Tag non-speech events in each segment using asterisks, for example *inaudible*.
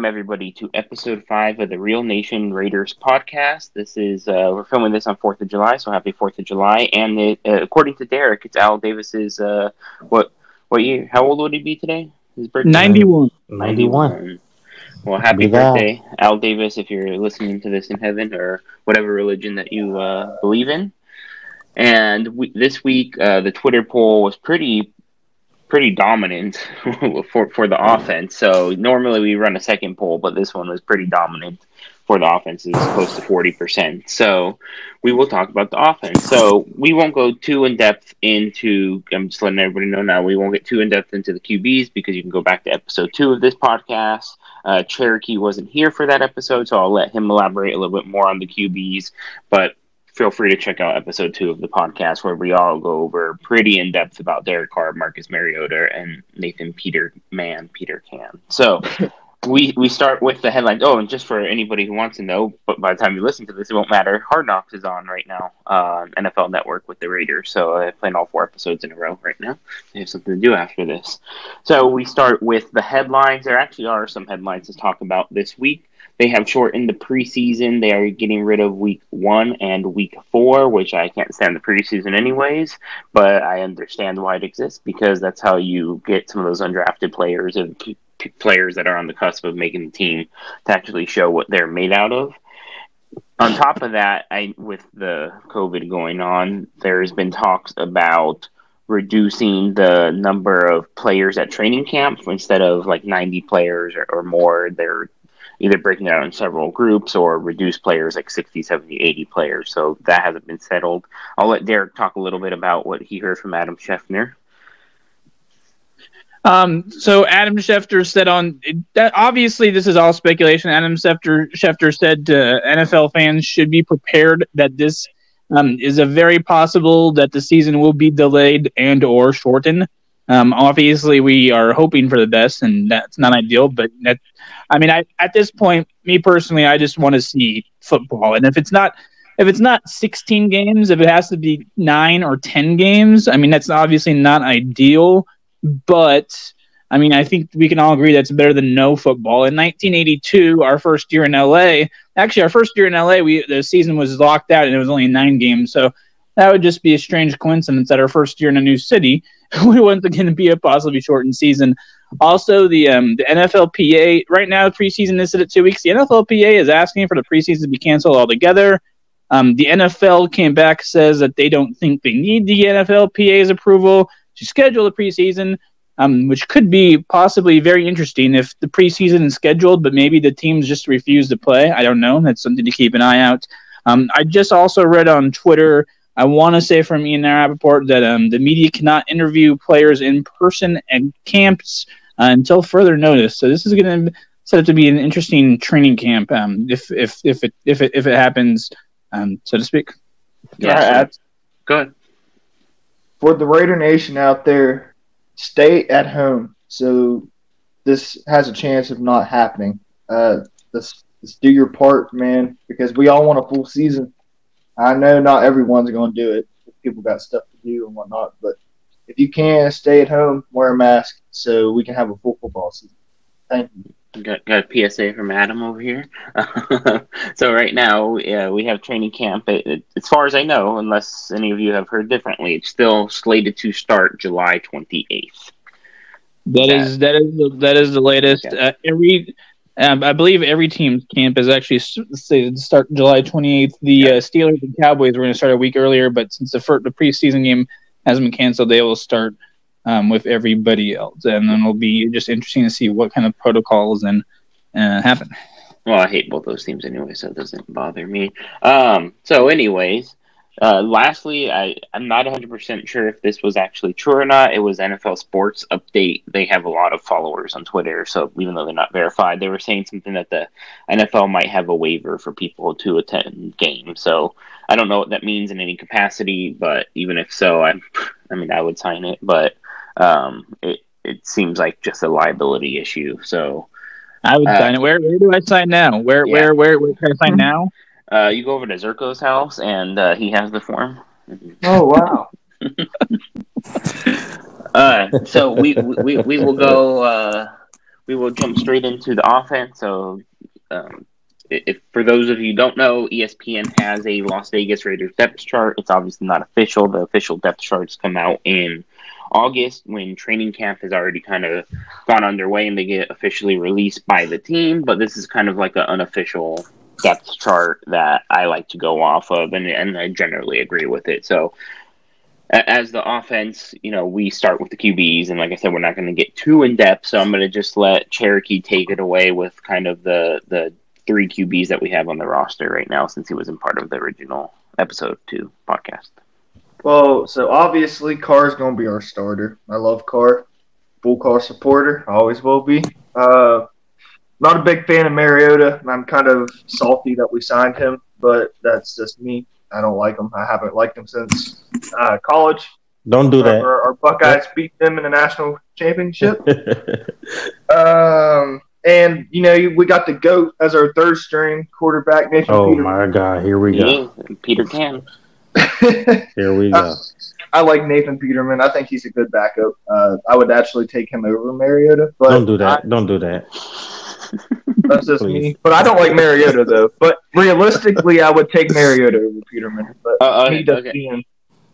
welcome everybody to episode five of the Real Nation Raiders podcast. This is uh, we're filming this on Fourth of July, so happy Fourth of July! And it, uh, according to Derek, it's Al Davis's uh, what what year? How old would he be today? His birthday? Ninety-one. Ninety-one. Well, happy birthday, Al Davis! If you're listening to this in heaven or whatever religion that you uh, believe in. And we, this week, uh, the Twitter poll was pretty pretty dominant *laughs* for for the offense. So normally we run a second poll, but this one was pretty dominant for the offense. It's close to forty percent. So we will talk about the offense. So we won't go too in depth into. I'm just letting everybody know now. We won't get too in depth into the QBs because you can go back to episode two of this podcast. Uh, Cherokee wasn't here for that episode, so I'll let him elaborate a little bit more on the QBs. But feel free to check out episode two of the podcast where we all go over pretty in depth about Derek Carr, Marcus Mariota, and Nathan Peter Peterman, Peter Can. So *laughs* we we start with the headlines. Oh, and just for anybody who wants to know, but by the time you listen to this, it won't matter. Hard Knocks is on right now uh, NFL Network with the Raiders. So I'm playing all four episodes in a row right now. They have something to do after this. So we start with the headlines. There actually are some headlines to talk about this week. They have shortened the preseason. They are getting rid of week one and week four, which I can't stand the preseason anyways, but I understand why it exists because that's how you get some of those undrafted players and p- players that are on the cusp of making the team to actually show what they're made out of. On top of that, I with the COVID going on, there's been talks about reducing the number of players at training camp instead of like 90 players or, or more they're either breaking out in several groups or reduce players like 60, 70, 80 players. So that hasn't been settled. I'll let Derek talk a little bit about what he heard from Adam Schefter. Um, so Adam Schefter said on that obviously this is all speculation. Adam Schefter Schefter said NFL fans should be prepared that this um, is a very possible that the season will be delayed and or shortened. Um, obviously, we are hoping for the best, and that's not ideal. But that, I mean, I, at this point, me personally, I just want to see football. And if it's not, if it's not 16 games, if it has to be nine or 10 games, I mean, that's obviously not ideal. But I mean, I think we can all agree that's better than no football. In 1982, our first year in LA, actually, our first year in LA, we the season was locked out and it was only nine games. So that would just be a strange coincidence that our first year in a new city *laughs* we want going to be a possibly shortened season. Also, the um, the NFLPA right now preseason is at two weeks. The NFLPA is asking for the preseason to be canceled altogether. Um, the NFL came back says that they don't think they need the NFLPA's approval to schedule the preseason, um, which could be possibly very interesting if the preseason is scheduled, but maybe the teams just refuse to play. I don't know. That's something to keep an eye out. Um, I just also read on Twitter I want to say from Ian Rapoport that um, the media cannot interview players in person at camps uh, until further notice. So this is going to set up to be an interesting training camp um, if if if it if it if it happens, um, so to speak. Yeah, go ahead. For the Raider Nation out there, stay at home. So this has a chance of not happening. Uh, let's, let's do your part, man, because we all want a full season. I know not everyone's going to do it. People got stuff to do and whatnot, but if you can, stay at home, wear a mask, so we can have a full football season. Thank you. Got, got a PSA from Adam over here. *laughs* so right now, yeah, we have training camp. It, it, as far as I know, unless any of you have heard differently, it's still slated to start July twenty eighth. That is that is the, that is the latest. Okay. Uh, every um, I believe every team's camp is actually say start July 28th. The uh, Steelers and Cowboys were going to start a week earlier, but since the first, the preseason game hasn't been canceled, they will start um, with everybody else, and then it'll be just interesting to see what kind of protocols and uh, happen. Well, I hate both those teams anyway, so it doesn't bother me. Um, so, anyways, uh, lastly, I, I'm not 100% sure if this was actually true or not. It was NFL Sports Update. They have a lot of followers on Twitter, so even though they're not verified, they were saying something that the NFL might have a waiver for people to attend games. So I don't know what that means in any capacity, but even if so, I, I mean, I would sign it. But um, it it seems like just a liability issue. So I would uh, sign it. Where where do I sign now? Where yeah. where where where can I sign mm-hmm. now? Uh, you go over to Zerko's house, and uh, he has the form. Oh wow! *laughs* *laughs* uh, so we, we we will go. Uh, we will jump straight into the offense. So, um, if for those of you who don't know, ESPN has a Las Vegas Raiders depth chart. It's obviously not official. The official depth charts come out in August when training camp has already kind of gone underway and they get officially released by the team. But this is kind of like an unofficial depth chart that I like to go off of, and, and I generally agree with it. So, as the offense, you know, we start with the QBs, and like I said, we're not going to get too in depth. So I'm going to just let Cherokee take it away with kind of the the three QBs that we have on the roster right now, since he wasn't part of the original episode two podcast. Well, so obviously Carr's going to be our starter. I love Carr, full Carr supporter, always will be. Uh, not a big fan of Mariota. and I'm kind of salty that we signed him, but that's just me. I don't like him. I haven't liked him since uh, college. Don't do that. Our, our Buckeyes beat them in the national championship. *laughs* um, and you know we got the goat as our third string quarterback. Nathan oh Peter. my God! Here we go. Yeah, Peter can. *laughs* Here we go. I like Nathan Peterman. I think he's a good backup. Uh, I would actually take him over Mariota. But Don't do that. I- Don't do that. That's just Please. me. But I don't like Mariota though. But realistically, I would take *laughs* Mariota over Peterman. But Uh, okay, he does okay. being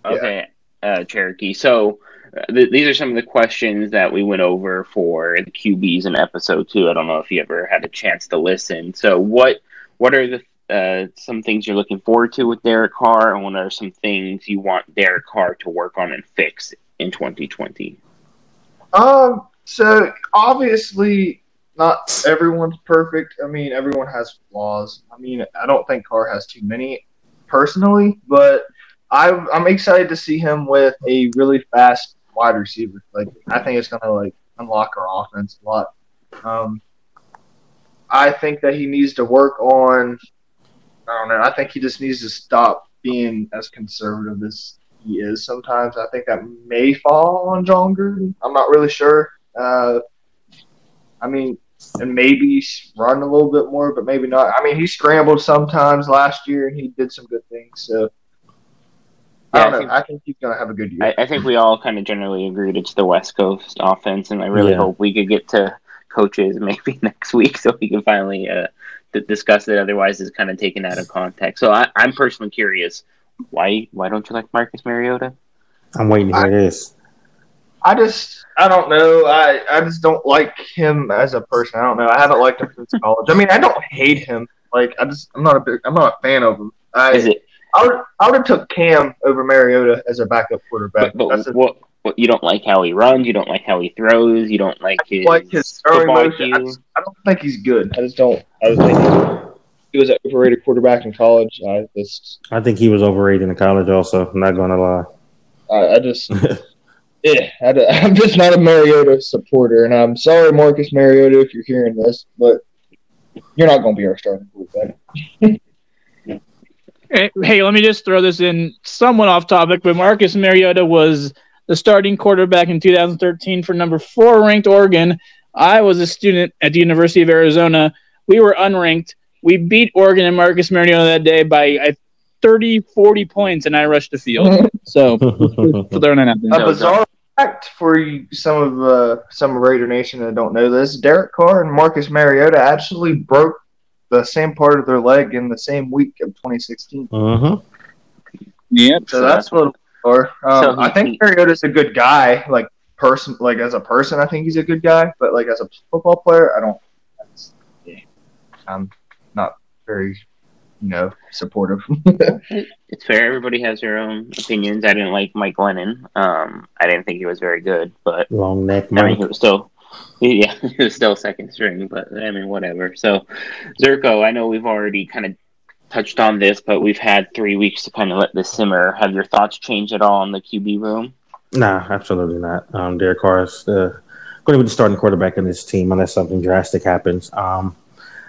Okay, uh, Cherokee. So uh, th- these are some of the questions that we went over for the QBs in episode two. I don't know if you ever had a chance to listen. So what what are the uh, some things you're looking forward to with Derek Carr, and what are some things you want Derek Carr to work on and fix in 2020? Um, so obviously not everyone's perfect. I mean, everyone has flaws. I mean, I don't think Carr has too many personally, but I, I'm excited to see him with a really fast wide receiver. Like, I think it's gonna like unlock our offense a lot. Um, I think that he needs to work on. I don't know. I think he just needs to stop being as conservative as he is sometimes. I think that may fall on Jon Gruden. I'm not really sure. Uh, I mean, and maybe run a little bit more, but maybe not. I mean, he scrambled sometimes last year, and he did some good things. So I don't I know. think- I think he's gonna have a good year. I, I think we all kind of generally agreed it's the West Coast offense, and I really Yeah. hope we could get to coaches *laughs* maybe *laughs* next week so we can finally uh, d- discuss it. Otherwise, it's kind of taken out of context. So I, I'm personally curious why why don't you like Marcus Mariota? I'm waiting to hear this. I just, I don't know. I, I just don't like him as a person. I don't know. I haven't liked him since college. I mean, I don't hate him. Like, I just, I'm not a big, I'm not a fan of him. I, Is it? I would, I would have took Cam over Mariota as a backup quarterback. But, That's but a- what? What you don't like how he runs? You don't like how he throws? You don't like his, like his throwing motion. I, just, I don't think he's good. I just don't. I just think he's, he was an overrated quarterback in college. I just, I think he was overrated in college. Also, I'm not gonna lie. I, I just, *laughs* yeah, I, am *laughs* just not a Mariota supporter, and I'm sorry, Marcus Mariota, if you're hearing this, but you're not going to be our starting quarterback. *laughs* Hey, hey, let me just throw this in somewhat off topic, but Marcus Mariota was the starting quarterback in 2013 for number four ranked Oregon. I was a student at the University of Arizona. We were unranked. We beat Oregon and Marcus Mariota that day by uh, 30, 40 points, and I rushed the field. *laughs* So, for throwing that out there. A bizarre fact for you, some of uh, some of Raider Nation that don't know this: Derek Carr and Marcus Mariota actually broke the same part of their leg in the same week of 2016. mm-hmm. Yep. So that's a little bizarre. Um, So he- I think Mariota's a good guy, like person, like as a person, I think he's a good guy. But like as a football player, I don't. That's, yeah, I'm not very, you know, supportive. *laughs* It's fair. Everybody has their own opinions. I didn't like Mike Glennon. Um, I didn't think he was very good, but Long neck, I mean, he was still, yeah, *laughs* he was still second string. But I mean, whatever. So, Zerko, I know we've already kind of touched on this, but we've had three weeks to kind of let this simmer. Have your thoughts changed at all in the QB room? Nah, absolutely not. Um, Derek Carr is uh, going to be the starting quarterback in this team unless something drastic happens. Um,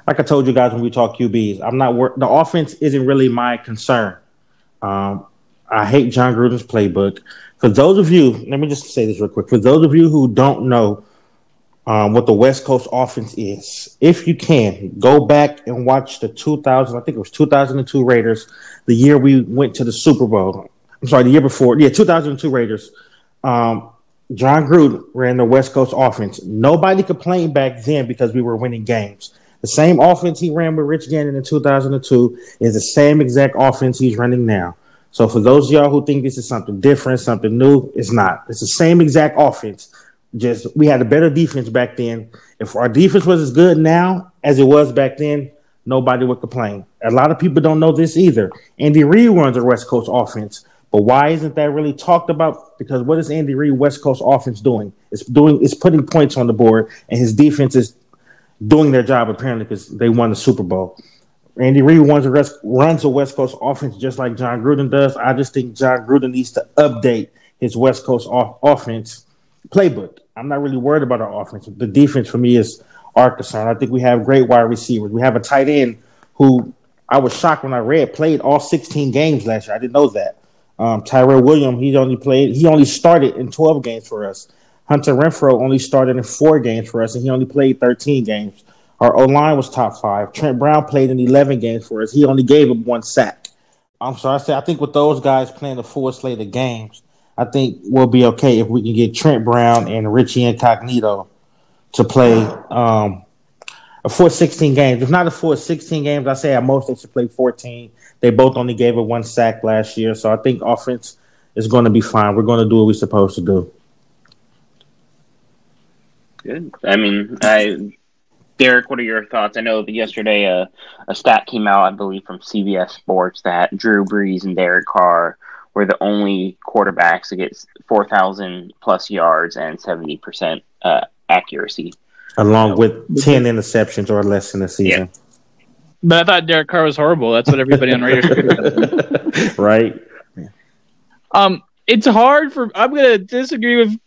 like I told you guys when we talk QBs, I'm not the offense isn't really my concern. Um, I hate Jon Gruden's playbook. For those of you, let me just say this real quick. For those of you who don't know um, what the West Coast offense is, if you can, go back and watch the 2000, I think it was 2002 Raiders, the year we went to the Super Bowl. I'm sorry, the year before. Yeah, 2002 Raiders. Um, Jon Gruden ran the West Coast offense. Nobody complained back then because we were winning games. The same offense he ran with Rich Gannon in 2002 is the same exact offense he's running now. So for those of y'all who think this is something different, something new, it's not. It's the same exact offense. Just we had a better defense back then. If our defense was as good now as it was back then, nobody would complain. A lot of people don't know this either. Andy Reid runs a West Coast offense. But why isn't that really talked about? Because what is Andy Reid West Coast offense doing? It's doing it's putting points on the board, and his defense is doing their job apparently because they won the Super Bowl. Andy Reid runs a, West, runs a West Coast offense just like Jon Gruden does. I just think Jon Gruden needs to update his West Coast off- offense playbook. I'm not really worried about our offense. The defense for me is our concern. I think we have great wide receivers. We have a tight end who I was shocked when I read played all 16 games last year. I didn't know that. Um, Tyrell Williams, he only played, he only started in 12 games for us. Hunter Renfrow only started in four games for us, and he only played 13 games. Our O line was top five. Trent Brown played in 11 games for us. He only gave up one sack. I'm sorry, I say I think with those guys playing the full slate of games, I think we'll be okay if we can get Trent Brown and Richie Incognito to play um, a full 16 games. If not a full 16 games, I say at most they should play 14. They both only gave up one sack last year, so I think offense is going to be fine. We're going to do what we're supposed to do. Good. I mean, I Derek, what are your thoughts? I know yesterday a, uh, a stat came out, I believe, from CBS Sports that Drew Brees and Derek Carr were the only quarterbacks to get 4,000 plus yards and 70% uh, accuracy. Along with 10 interceptions or less in the season. Yeah. But I thought Derek Carr was horrible. That's what everybody on Raiders *laughs* Right. Um, it's hard for I'm gonna disagree with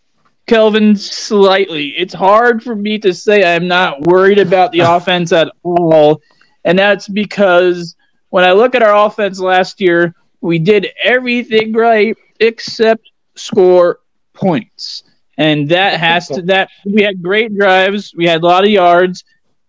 Kelvin slightly. It's hard for me to say I'm not worried about the *laughs* offense at all, and that's because when I look at our offense last year, we did everything right except score points, and that has to that we had great drives, we had a lot of yards,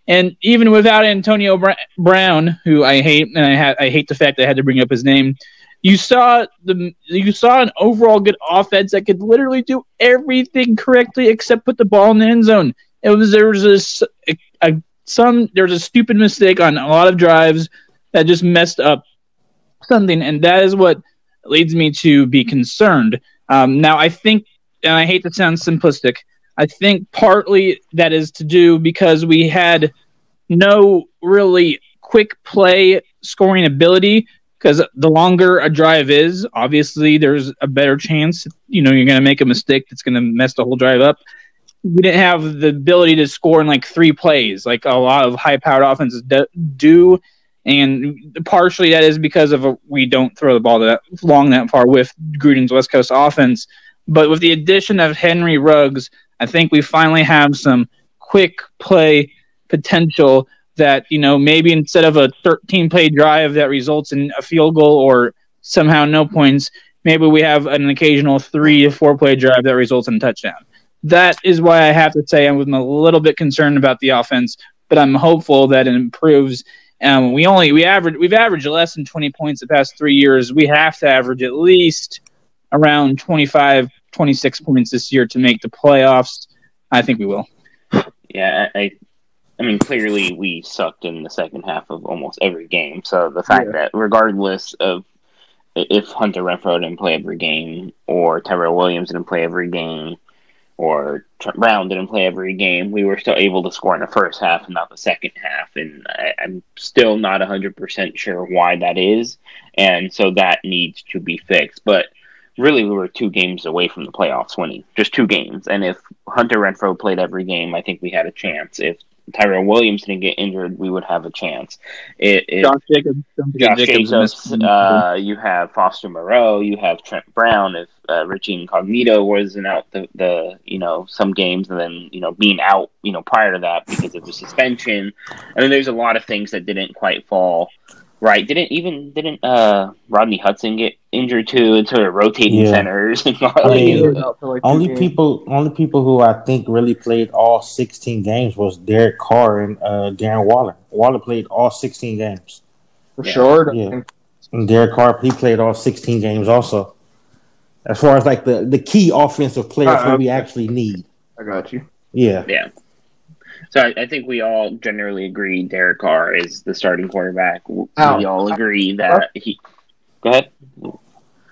and even without Antonio Brown, who I hate, and I, ha- I hate the fact that I had to bring up his name, you saw the you saw an overall good offense that could literally do everything correctly except put the ball in the end zone. It was there was a, a, some there was a stupid mistake on a lot of drives that just messed up something, and that is what leads me to be concerned. Um, now, I think, and I hate to sound simplistic, I think partly that is to do because we had no really quick play scoring ability. Because the longer a drive is, obviously there's a better chance. You know, you're going to make a mistake that's going to mess the whole drive up. We didn't have the ability to score in like three plays, like a lot of high-powered offenses do. And partially that is because of a, we don't throw the ball that long that far with Gruden's West Coast offense. But with the addition of Henry Ruggs, I think we finally have some quick play potential that, you know, maybe instead of a 13 play drive that results in a field goal or somehow no points, maybe we have an occasional three to four play drive that results in a touchdown. That is why I have to say I'm a little bit concerned about the offense, but I'm hopeful that it improves. Um, we only we average we've averaged less than 20 points the past three years. We have to average at least around 25 26 points this year to make the playoffs. I think we will. Yeah, I, I mean, clearly we sucked in the second half of almost every game. So the fact yeah. that regardless of if Hunter Renfrow didn't play every game, or Tyrell Williams didn't play every game, or Trent Brown didn't play every game, we were still able to score in the first half and not the second half. And I, am still not 100% sure why that is. And so that needs to be fixed. But really we were two games away from the playoffs winning, just two games. And if Hunter Renfrow played every game, I think we had a chance. If Tyrell Williams didn't get injured, we would have a chance. It, it, Josh Jacobs, Josh Jacobs, uh, you have Foster Moreau, you have Trent Brown. If uh, Richie Incognito wasn't out the, the you know some games, and then you know being out you know prior to that because of the suspension, I mean there's a lot of things that didn't quite fall Right. Didn't even didn't uh Rodney Hudson get injured too into rotating yeah. centers? *laughs* I mean, only people only people who I think really played all sixteen games was Derek Carr and uh, Darren Waller. Waller played all sixteen games. For yeah. sure. Yeah. And Derek Carr he played all sixteen games also. As far as like the the key offensive players Uh, who we actually need. I got you. Yeah. Yeah. So I, I think we all generally agree Derek Carr is the starting quarterback. We Ow. all agree that he. Go ahead.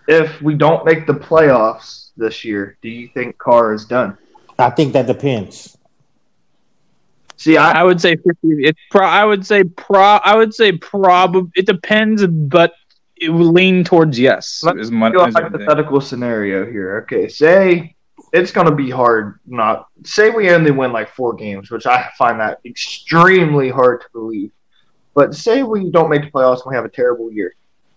If we don't make the playoffs this year, do you think Carr is done? I think that depends. See, I I would say 50. It's pro. I would say pro. I would say probably. It depends, but it would lean towards yes. Let's Is my, do a is what I think. hypothetical scenario here. Okay, say it's going to be hard. Not say we only win like four games, which I find that extremely hard to believe. But say we don't make the playoffs and we have a terrible year.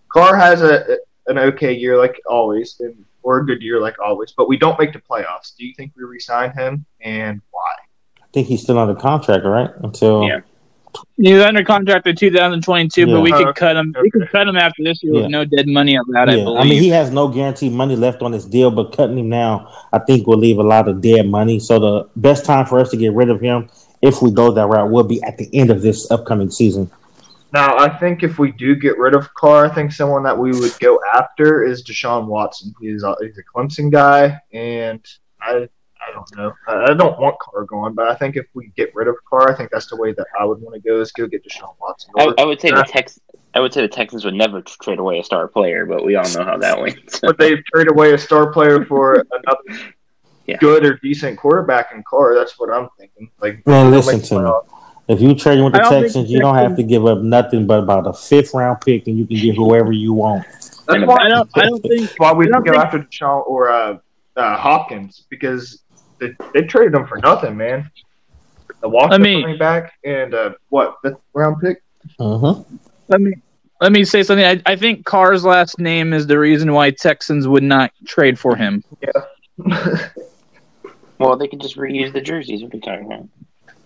Carr has a an okay year like always, and or a good year like always. But we don't make the playoffs. Do you think we resign him, and why? I think he's still under contract, right? Until Yeah. He was under contract in 2022, Yeah. but we Uh, could cut him. We could cut him after this year Yeah. with no dead money allowed. I yeah. believe. I mean, he has no guaranteed money left on his deal, but cutting him now, I think, will leave a lot of dead money. So the best time for us to get rid of him, if we go that route, will be at the end of this upcoming season. Now, I think if we do get rid of Carr, I think someone that we would go after is Deshaun Watson. He's a, he's a Clemson guy, and I I don't know. I I don't want Carr going, but I think if we get rid of Carr, I think that's the way that I would want to go is go get Deshaun Watson. I, I would say the Yeah. Tex. I would say the Texans would never trade away a star player, but we all know how that went. but they've traded away a star player for *laughs* another Yeah. good or decent quarterback in Carr. That's what I'm thinking. Like, Well, listen to me. playoffs. If you trade with the Texans, you don't have to give up nothing but about a fifth round pick, and you can get whoever you want. That's why, I don't. I don't *laughs* think. why we don't go think- after Deshaun or uh, uh, Hopkins because they, they traded him for nothing, man. The Washington I mean- running back and uh, what fifth round pick? Uh-huh. Let me let me say something. I, I think Carr's last name is the reason why Texans would not trade for him. Yeah. Well, they could just reuse the jerseys. What are you talking about?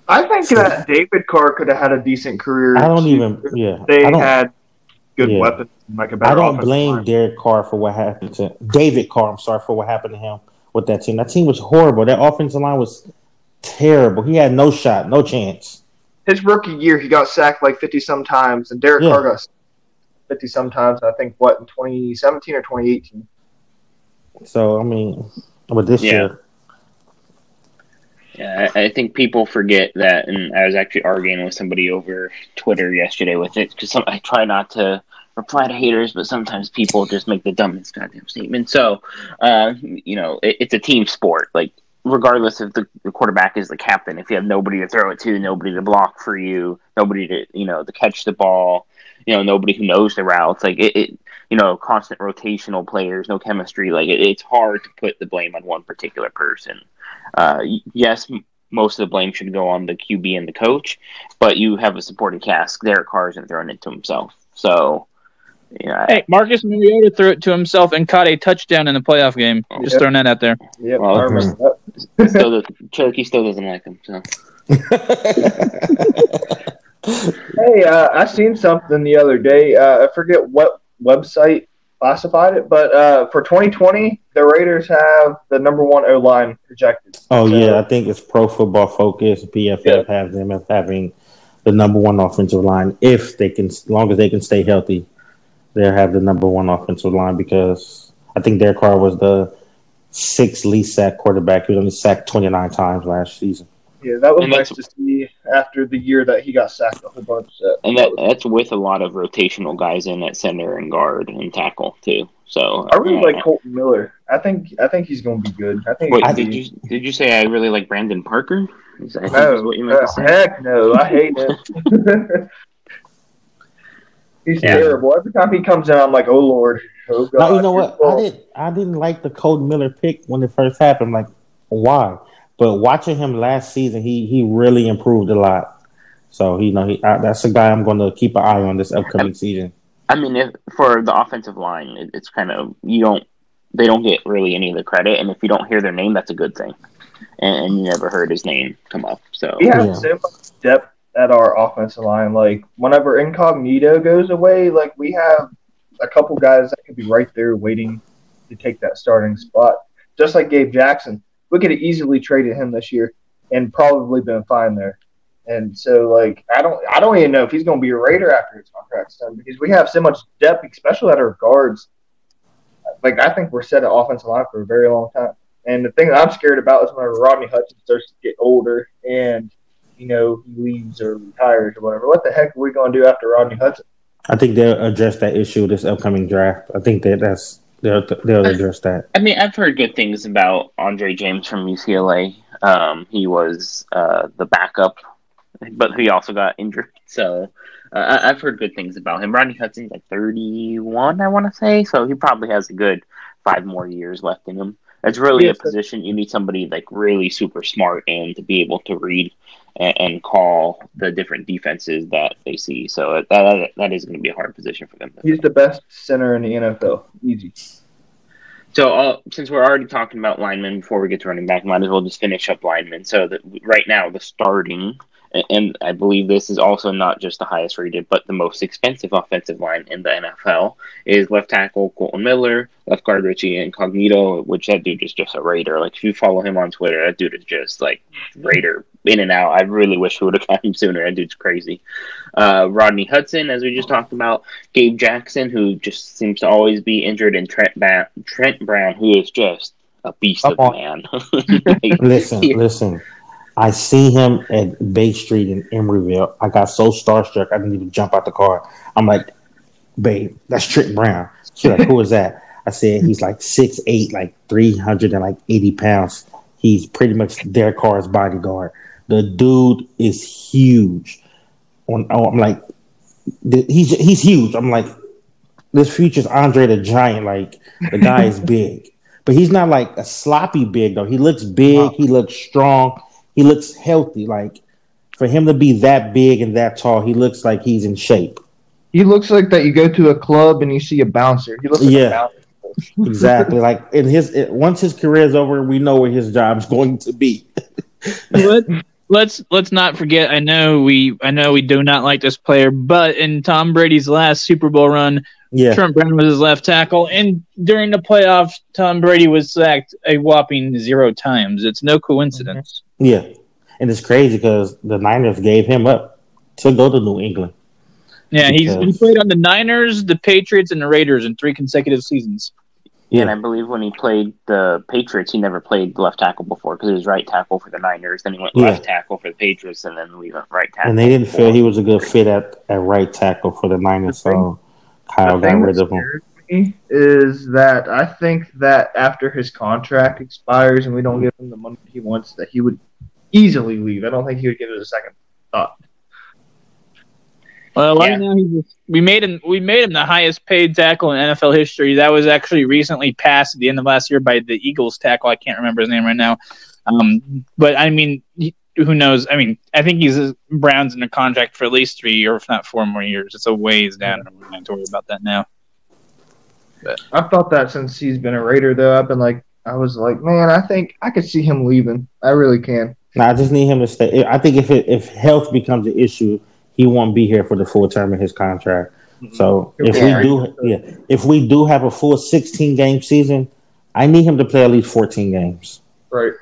I think that David Carr could have had a decent career. I don't too, even. Yeah, They I don't. had good Yeah. weapons, like a better I don't blame line. Derek Carr for what happened to David Carr. I'm sorry for what happened to him with that team. That team was horrible. That offensive line was terrible. He had no shot, no chance. His rookie year, he got sacked like fifty sometimes, and Derek Yeah. Carr got fifty sometimes. I think what in 2017 or 2018. So I mean, with this Yeah. year, Yeah, I, I think people forget that, and I was actually arguing with somebody over Twitter yesterday with it because I try not to reply to haters, but sometimes people just make the dumbest goddamn statement. So, uh, you know, it, it's a team sport. Like, regardless if the, the quarterback is the captain, if you have nobody to throw it to, nobody to block for you, nobody to you know to catch the ball, you know, nobody who knows the routes, like it. it you know, constant rotational players, no chemistry. Like it, it's hard to put the blame on one particular person. Uh, yes, most of the blame should go on the QB and the coach, but you have a supporting cast. Derek Carr isn't throwing it to himself. So, you know, Hey, Marcus Mariota threw it to himself and caught a touchdown in the playoff game. Just Yeah. throwing that out there. Yep, Well, I remember that. still does, Cherokee still doesn't like him. So, *laughs* Hey, uh, I seen something the other day. Uh, I forget what website classified it, but uh, for 2020, the Raiders have the number one O line projected. oh So- yeah, I think it's Pro Football Focus. PFF Yeah. has them as having the number one offensive line if they can, as long as they can stay healthy. They'll have the number one offensive line because I think Derek Carr was the sixth least sacked quarterback. He was only sacked 29 times last season. Yeah, that was And nice to see after the year that he got sacked a whole bunch. That, and that that's with a lot of rotational guys in at center and guard and tackle too. So, I really uh, like Kolton Miller. I think I think he's going to be good. I think. Wait, he's did you did you say I really like Brandon Parker? Is that, I is No, what you meant to uh, say? heck no, I hate him. *laughs* he's Yeah. terrible. Every time he comes in, I'm like, oh lord, oh god. Now you know what? you're I full. did. I didn't like the Kolton Miller pick when it first happened. Like, why? But watching him last season, he he really improved a lot. So you know, he I, that's a guy I'm going to keep an eye on this upcoming season. I mean, if, for the offensive line, it, it's kind of you don't they don't get really any of the credit, and if you don't hear their name, that's a good thing. And, and you never heard his name come up, so We have Yeah. so much depth at our offensive line. Like whenever Incognito goes away, like we have a couple guys that could be right there waiting to take that starting spot. Just like Gabe Jackson, we could have easily traded him this year and probably been fine there. And so, like, I don't, I don't even know if he's going to be a Raider after his contract's done because we have so much depth, especially at our guards. like I think we're set at offensive line for a very long time. And the thing that I'm scared about is whenever Rodney Hudson starts to get older and you know he leaves or retires or whatever. What the heck are we going to do after Rodney Hudson? I think they'll address that issue this upcoming draft. I think that that's they'll they'll address that. I mean, I've heard good things about Andre James from UCLA. Um, he was uh, the backup, but he also got injured. So uh, I- I've heard good things about him. Rodney Hudson's like 31, I want to say. So he probably has a good five more years left in him. It's really Yes, a position you need somebody like really super smart and to be able to read and, and call the different defenses that they see. So that that, that is going to be a hard position for them. He's the best center in the NFL. Easy. So, uh, since we're already talking about linemen before we get to running back, might as well just finish up linemen. So, that right now, the starting, and I believe this is also not just the highest rated, but the most expensive offensive line in the NFL is left tackle Kolton Miller, left guard Richie Incognito, which that dude is just a raider. Like, if you follow him on Twitter, that dude is just like raider in and out. I really wish we would have got *laughs* him sooner. That dude's crazy. Uh, Rodney Hudson, as we just talked about, Gabe Jackson, who just seems to always be injured, and Trent, ba- Trent Brown, who is just a beast Come of on. man. Like, *laughs* *laughs* Listen, yeah. listen. I see him at Bay Street in Emeryville. I got so starstruck I didn't even jump out the car. I'm like, babe, that's Trent Brown. She's like, who is that? I said he's like six eight, like three hundred and like eighty pounds. He's pretty much their car's bodyguard. The dude is huge. On, oh, I'm like, he's he's huge. I'm like, this future's Andre the Giant. Like the guy is *laughs* big, but he's not like a sloppy big though. He looks big. Wow. He looks strong. He looks healthy. Like for him to be that big and that tall, he looks like he's in shape. He looks like that you go to a club and you see a bouncer. He looks like Yeah. a bouncer. *laughs* Exactly. like in his it, once his career is over, we know where his job's *laughs* going to be. Let, let's let's not forget. I know we I know we do not like this player, but in Tom Brady's last Super Bowl run, Yeah. Trent Brown was his left tackle, and during the playoffs, Tom Brady was sacked a whopping zero times. It's no coincidence. Mm-hmm. Yeah. And it's crazy because the Niners gave him up to go to New England. Yeah, he's he Because- played on the Niners, the Patriots, and the Raiders in three consecutive seasons. And I believe when he played the Patriots, he never played left tackle before because he was right tackle for the Niners. Then he went Yeah. left tackle for the Patriots, and then we went right tackle. And they didn't feel he was a good fit at, at right tackle for the Niners, so Kyle The got rid of him. is that I think that after his contract expires and we don't give him the money he wants, that he would easily leave. I don't think he would give it a second thought. Well, right Yeah. now he's just, we made him we made him the highest paid tackle in NFL history. That was actually recently passed at the end of last year by the Eagles tackle. I can't remember his name right now. Um, but I mean, who knows? I mean, I think he's Brown's in a contract for at least three or if not four more years. It's a ways down. I'm not to worry about that now. I've thought that since he's been a Raider, though. I've been like, I was like, man, I think I could see him leaving. I really can. Now I just need him to stay. I think if it, if health becomes an issue, he won't be here for the full term of his contract. So if Yeah. we do, yeah, if we do have a full sixteen game season, I need him to play at least fourteen games. Right.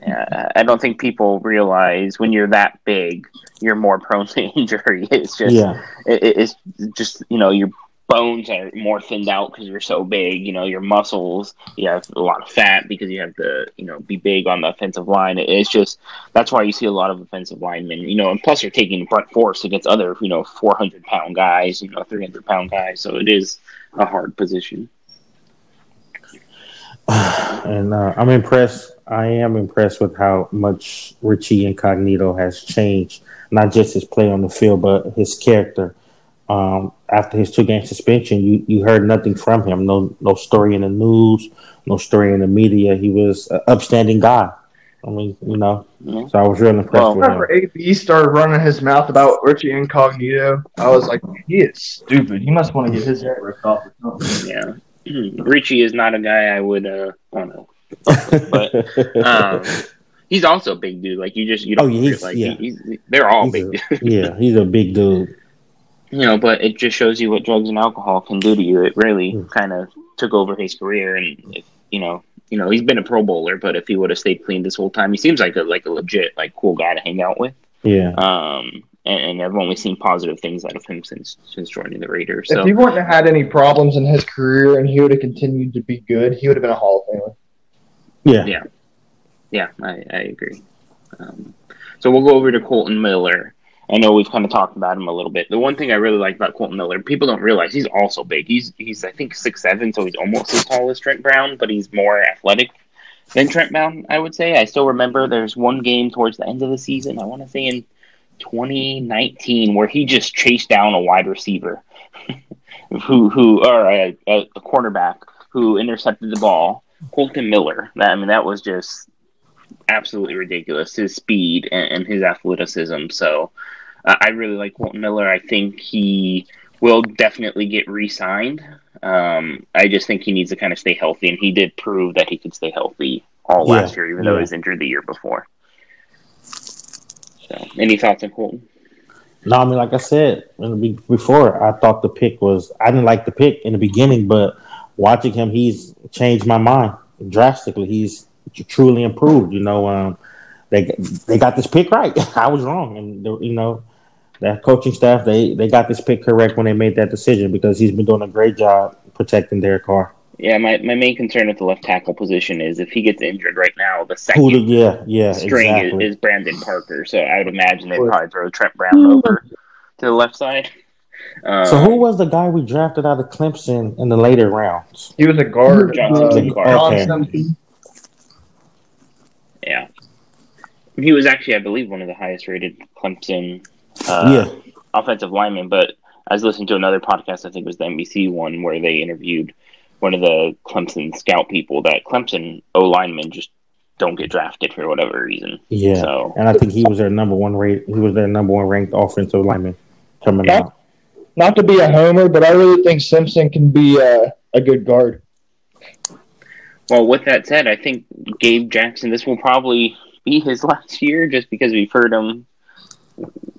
Yeah, I don't think people realize when you're that big, you're more prone to *laughs* injury. It's just, Yeah, it, it- it's just you know your bones are more thinned out because you're so big. You know your muscles, you have a lot of fat because you have to you know be big on the offensive line. It's just that's why you see a lot of offensive linemen. You know, and plus you're taking front force against other you know 400 pound guys, you know 300 pound guys. So it is a hard position. *sighs* and uh, I'm impressed. I am impressed with how much Richie Incognito has changed, not just his play on the field, but his character. Um, after his two game suspension, you, you heard nothing from him. No no story in the news, no story in the media. He was an upstanding guy. I mean, you know, Yeah. so I was real impressed Well, with him. Whenever AB started running his mouth about Richie Incognito, I was like, he is stupid. He must want to get his head ripped off or something. Yeah, Richie is not a guy I would uh want to but, *laughs* um, he's also a big dude. Like you just you don't Oh, yeah, he's- like yeah. he's, they're all He's big a- dudes, yeah, he's a big dude. You know. But it just shows you what drugs and alcohol can do to you. It really Mm. kind of took over his career, and if, you know, you know, he's been a Pro Bowler, but if he would have stayed clean this whole time, he seems like a like a legit like cool guy to hang out with. Yeah, Um, and, and I've only seen positive things out of him since since joining the Raiders. So If he wouldn't have had any problems in his career and he would have continued to be good, he would have been a Hall of Famer. Yeah. Yeah. Yeah, I, I agree. Um, so we'll go over to Kolton Miller. I know we've kind of talked about him a little bit. The one thing I really like about Kolton Miller, people don't realize he's also big. He's he's I think six seven, so he's almost as tall as Trent Brown, but he's more athletic than Trent Brown. I would say. I still remember there's one game towards the end of the season. I want to say in 2019 where he just chased down a wide receiver, *laughs* who who or a, a, a quarterback who intercepted the ball. Kolton Miller. That, I mean, that was just absolutely ridiculous. His speed and, and his athleticism. So uh, I really like Kolton Miller. I think he will definitely get re-signed. Um, I just think he needs to kind of stay healthy, and he did prove that he could stay healthy all Yeah, last year, even though he was injured the year before. So, any thoughts on Kolton? No, I mean, like I said in the be- before, I thought the pick was. I didn't like the pick in the beginning, but watching him, he's changed my mind drastically. He's truly improved. You know, um, they they got this pick right. *laughs* I was wrong, and you know that coaching staff they they got this pick correct when they made that decision because he's been doing a great job protecting Derek Carr. Yeah, my, my main concern at the left tackle position is if he gets injured right now, the second the, yeah, yeah, string exactly. is, is Brandon Parker. So I would imagine they'd Sure. probably throw Trent Brown over to the left side. Um, so who was the guy we drafted out of Clemson in the later rounds? He was a guard. John uh, Simpson guard. Okay. Simpson. Yeah. He was actually, I believe, one of the highest rated Clemson uh, yeah, offensive lineman. But I was listening to another podcast, I think it was the NBC one, where they interviewed one of the Clemson scout people that Clemson O linemen just don't get drafted for whatever reason. yeah. So And I think he was their number one rate. He was their number one ranked offensive lineman coming Yeah. out. Not to be a homer, but I really think Simpson can be uh, a good guard. Well, with that said, I think Gabe Jackson, this will probably be his *laughs* last year just because we've heard him,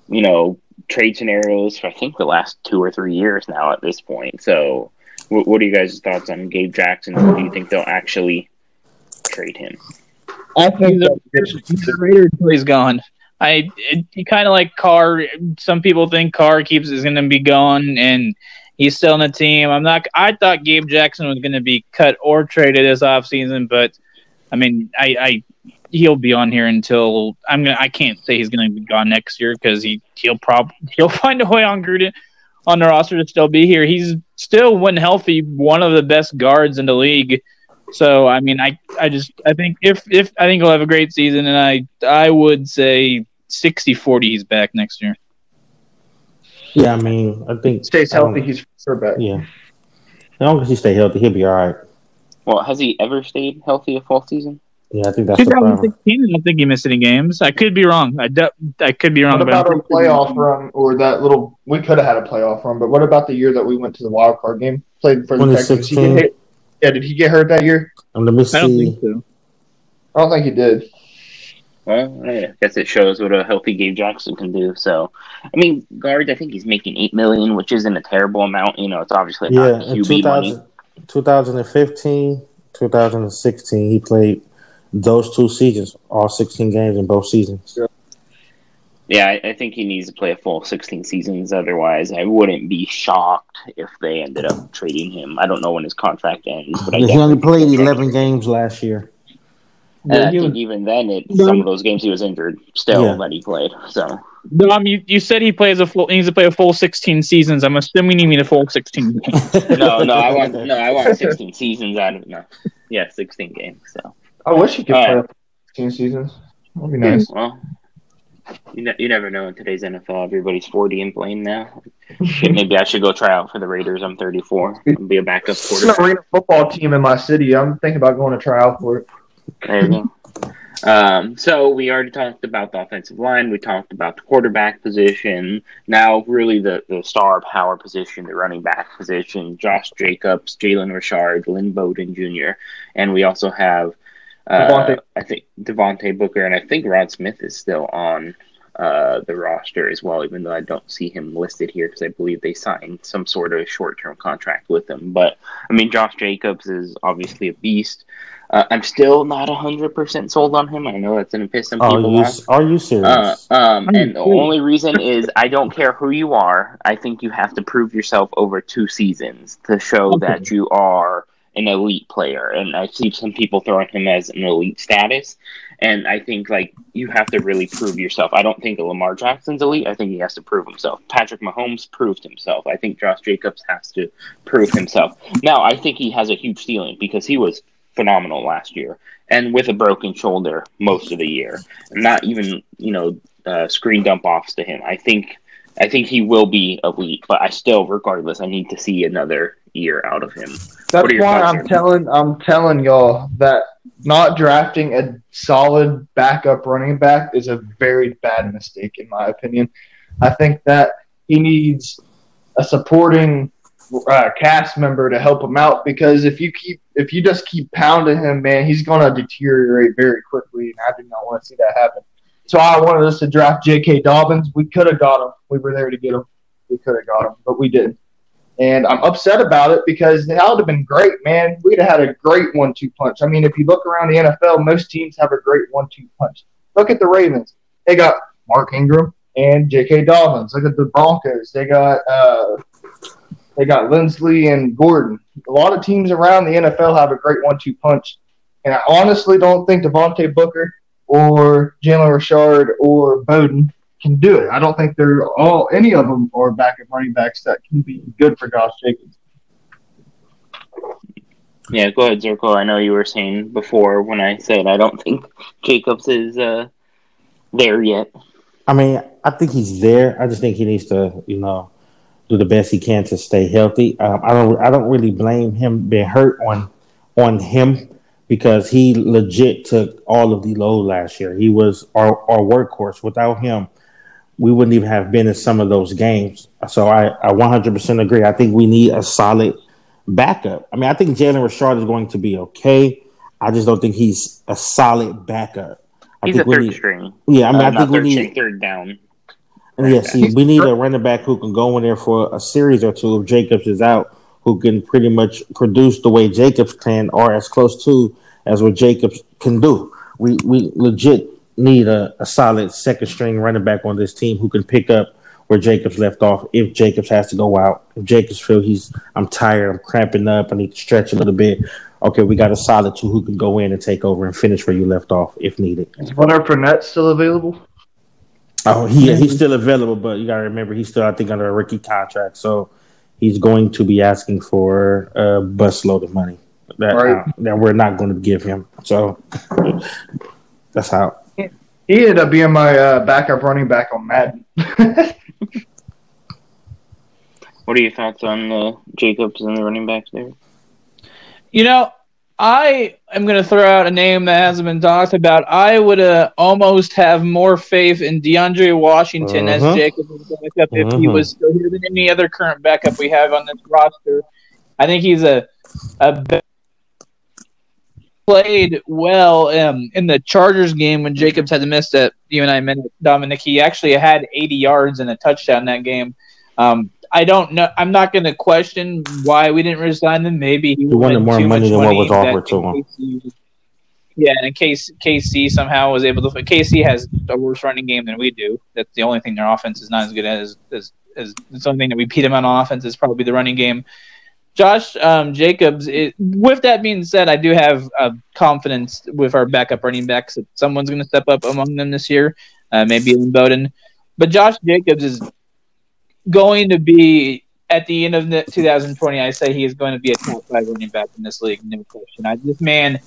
you know, trade scenarios for I think the last two or three years now at this point. So, what, what are you guys' thoughts on Gabe Jackson? Do you think they'll actually trade him? I think He's a, Raider until he's gone. I kind of like Carr. Some people think Carr keeps is going to be gone, and he's still on the team. I'm not. I thought Gabe Jackson was going to be cut or traded this offseason, but I mean, I, I he'll be on here until I'm gonna. I can't say he's going to be gone next year because he he'll prob *laughs* he'll find a way on Gruden on the roster to still be here. He's still, when healthy, one of the best guards in the league. So I mean, I I just I think if if I think he'll have a great season, and I I would say 60-40 he's back next year. Yeah, I mean, I think stays healthy. He's for back. Yeah, as long as he stay healthy, he'll be all right. Well, has he ever stayed healthy a full season? Yeah, I think that's the 2016, I don't think he missed any games. I could be wrong. I de- I could be wrong What about about our playoff run or that little? We could have had a playoff run, but what about the year that we went to the wild card game? Played for the Texans. He 2016. get hit? Yeah, did he get hurt that year? Let me I don't see. think so. I don't think he did. Well, I guess it shows what a healthy Gabe Jackson can do. So, I mean, guards, I think he's making eight million, which isn't a terrible amount. You know, it's obviously Yeah, not in QB money. 2015, 2016, he played those two seasons, all 16 games in both seasons. Yeah, I, I think he needs to play a full 16 seasons. Otherwise, I wouldn't be shocked if they ended up trading him. I don't know when his contract ends, but I he only played 11 games last year. And I Yeah, he think even then, it some of those games he was injured still Yeah. that he played. So Dom, you, you said he plays a full. He needs to play a full 16 seasons. I'm assuming you mean a full 16. *laughs* no, no, I want no, I want 16 seasons out of no, yeah, 16 games. So I wish he could All play right. 16 seasons. That'd be nice. well, you you never know in today's NFL. Everybody's 40 and playing now. Maybe I should go try out for the Raiders. I'm 34 and be a backup an quarterback. arena football team in my city. I'm thinking about going to try out for it. There you go. Um, so we already talked about the offensive line. We talked about the quarterback position. Now, really, the, the star power position, the running back position. Josh Jacobs, Jalen Richard, Lynn Bowden Jr., and we also have, uh, I think Devontae Booker, and I think Rod Smith is still on uh, the roster as well, even though I don't see him listed here because I believe they signed some sort of short term contract with him. But I mean, Josh Jacobs is obviously a beast. Uh, I'm still not 100% sold on him. I know that's going to piss some Are people you off. are you serious? Uh, um, and the Ooh. only reason is I don't care who you are. I think you have to prove yourself over two seasons to show Okay. that you are an elite player. And I see some people throwing him as an elite status. And I think like you have to really prove yourself. I don't think Lamar Jackson's elite. I think he has to prove himself. Patrick Mahomes proved himself. I think Josh Jacobs has to prove himself. Now I think he has a huge ceiling because he was phenomenal last year and with a broken shoulder most of the year. And not even you know uh, screen dump offs to him. I think I think he will be elite, but I still, regardless, I need to see another year out of him. That's why I'm here? telling I'm telling y'all that not drafting a solid backup running back is a very bad mistake in my opinion. I think that he needs a supporting uh, cast member to help him out because if you keep if you just keep pounding him, man, he's gonna deteriorate very quickly, and I do not want to see that happen. So I wanted us to draft J.K. Dobbins. We could have got him. We were there to get him. We could have got him, but we didn't. And I'm upset about it because that would have been great, man. We'd have had a great one-two punch. I mean, if you look around the NFL, most teams have a great one-two punch. Look at the Ravens; they got Mark Ingram and J.K. Dobbins. Look at the Broncos; they got uh, they got Lindsay and Gordon. A lot of teams around the NFL have a great one-two punch, and I honestly don't think Devontae Booker or Jalen Richard or Bowden can do it. I don't think they're all any of them are backup running backs that can be good for Josh Jacobs. Yeah, go ahead, Zirko. I know you were saying before when I said I don't think Jacobs is uh, there yet. I mean, I think he's there. I just think he needs to, you know, do the best he can to stay healthy. Um, I don't. I don't really blame him being hurt on on him because he legit took all of the load last year. He was our, our workhorse. Without him, we wouldn't even have been in some of those games. So I, I 100% agree. I think we need a solid backup. I mean, I think Jalen Richard is going to be okay. I just don't think he's a solid backup. I He's a think we third need, string. yeah, I mean, Uh, I think we need third down. and yeah, see, we need a running back who can go in there for a series or two if Jacobs is out, who can pretty much produce the way Jacobs can or as close to as what Jacobs can do. We we legit need a, a solid second string running back on this team who can pick up where Jacobs left off if Jacobs has to go out. If Jacobs feel he's I'm tired, I'm cramping up, I need to stretch a little bit. Okay, we got a solid two who can go in and take over and finish where you left off if needed. Is Leonard Fournette still available? Oh, he he's still available, but you got to remember he's still I think under a rookie contract, so he's going to be asking for a busload of money that Right. uh, that we're not going to give him. So that's how. He ended up being my uh, backup running back on Madden. *laughs* What are your thoughts on uh, Jacobs and the running backs there? You know, I am going to throw out a name that hasn't been talked about. I would uh, almost have more faith in DeAndre Washington as Mhm. Jacobs backup if he Mhm. was still here than any other current backup we have on this roster. I think he's a a played well um, in the Chargers game when Jacobs had to miss that. You and I met Dominic. He actually had 80 yards and a touchdown that game. Um, I don't know. I'm not going to question why we didn't resign him. Maybe he, He wanted more money than what was offered to him. KC yeah, and in case KC somehow was able to, KC has a worse running game than we do. That's the only thing their offense is not as good as as as the only thing that we beat them on offense is probably the running game. Josh um, Jacobs. It, with that being said, I do have uh, confidence with our backup running backs that someone's going to step up among them this year. Uh, maybe Bowden, but Josh Jacobs is going to be at the end of the 2020. I say he is going to be a top five running back in this league, no question. I, this man,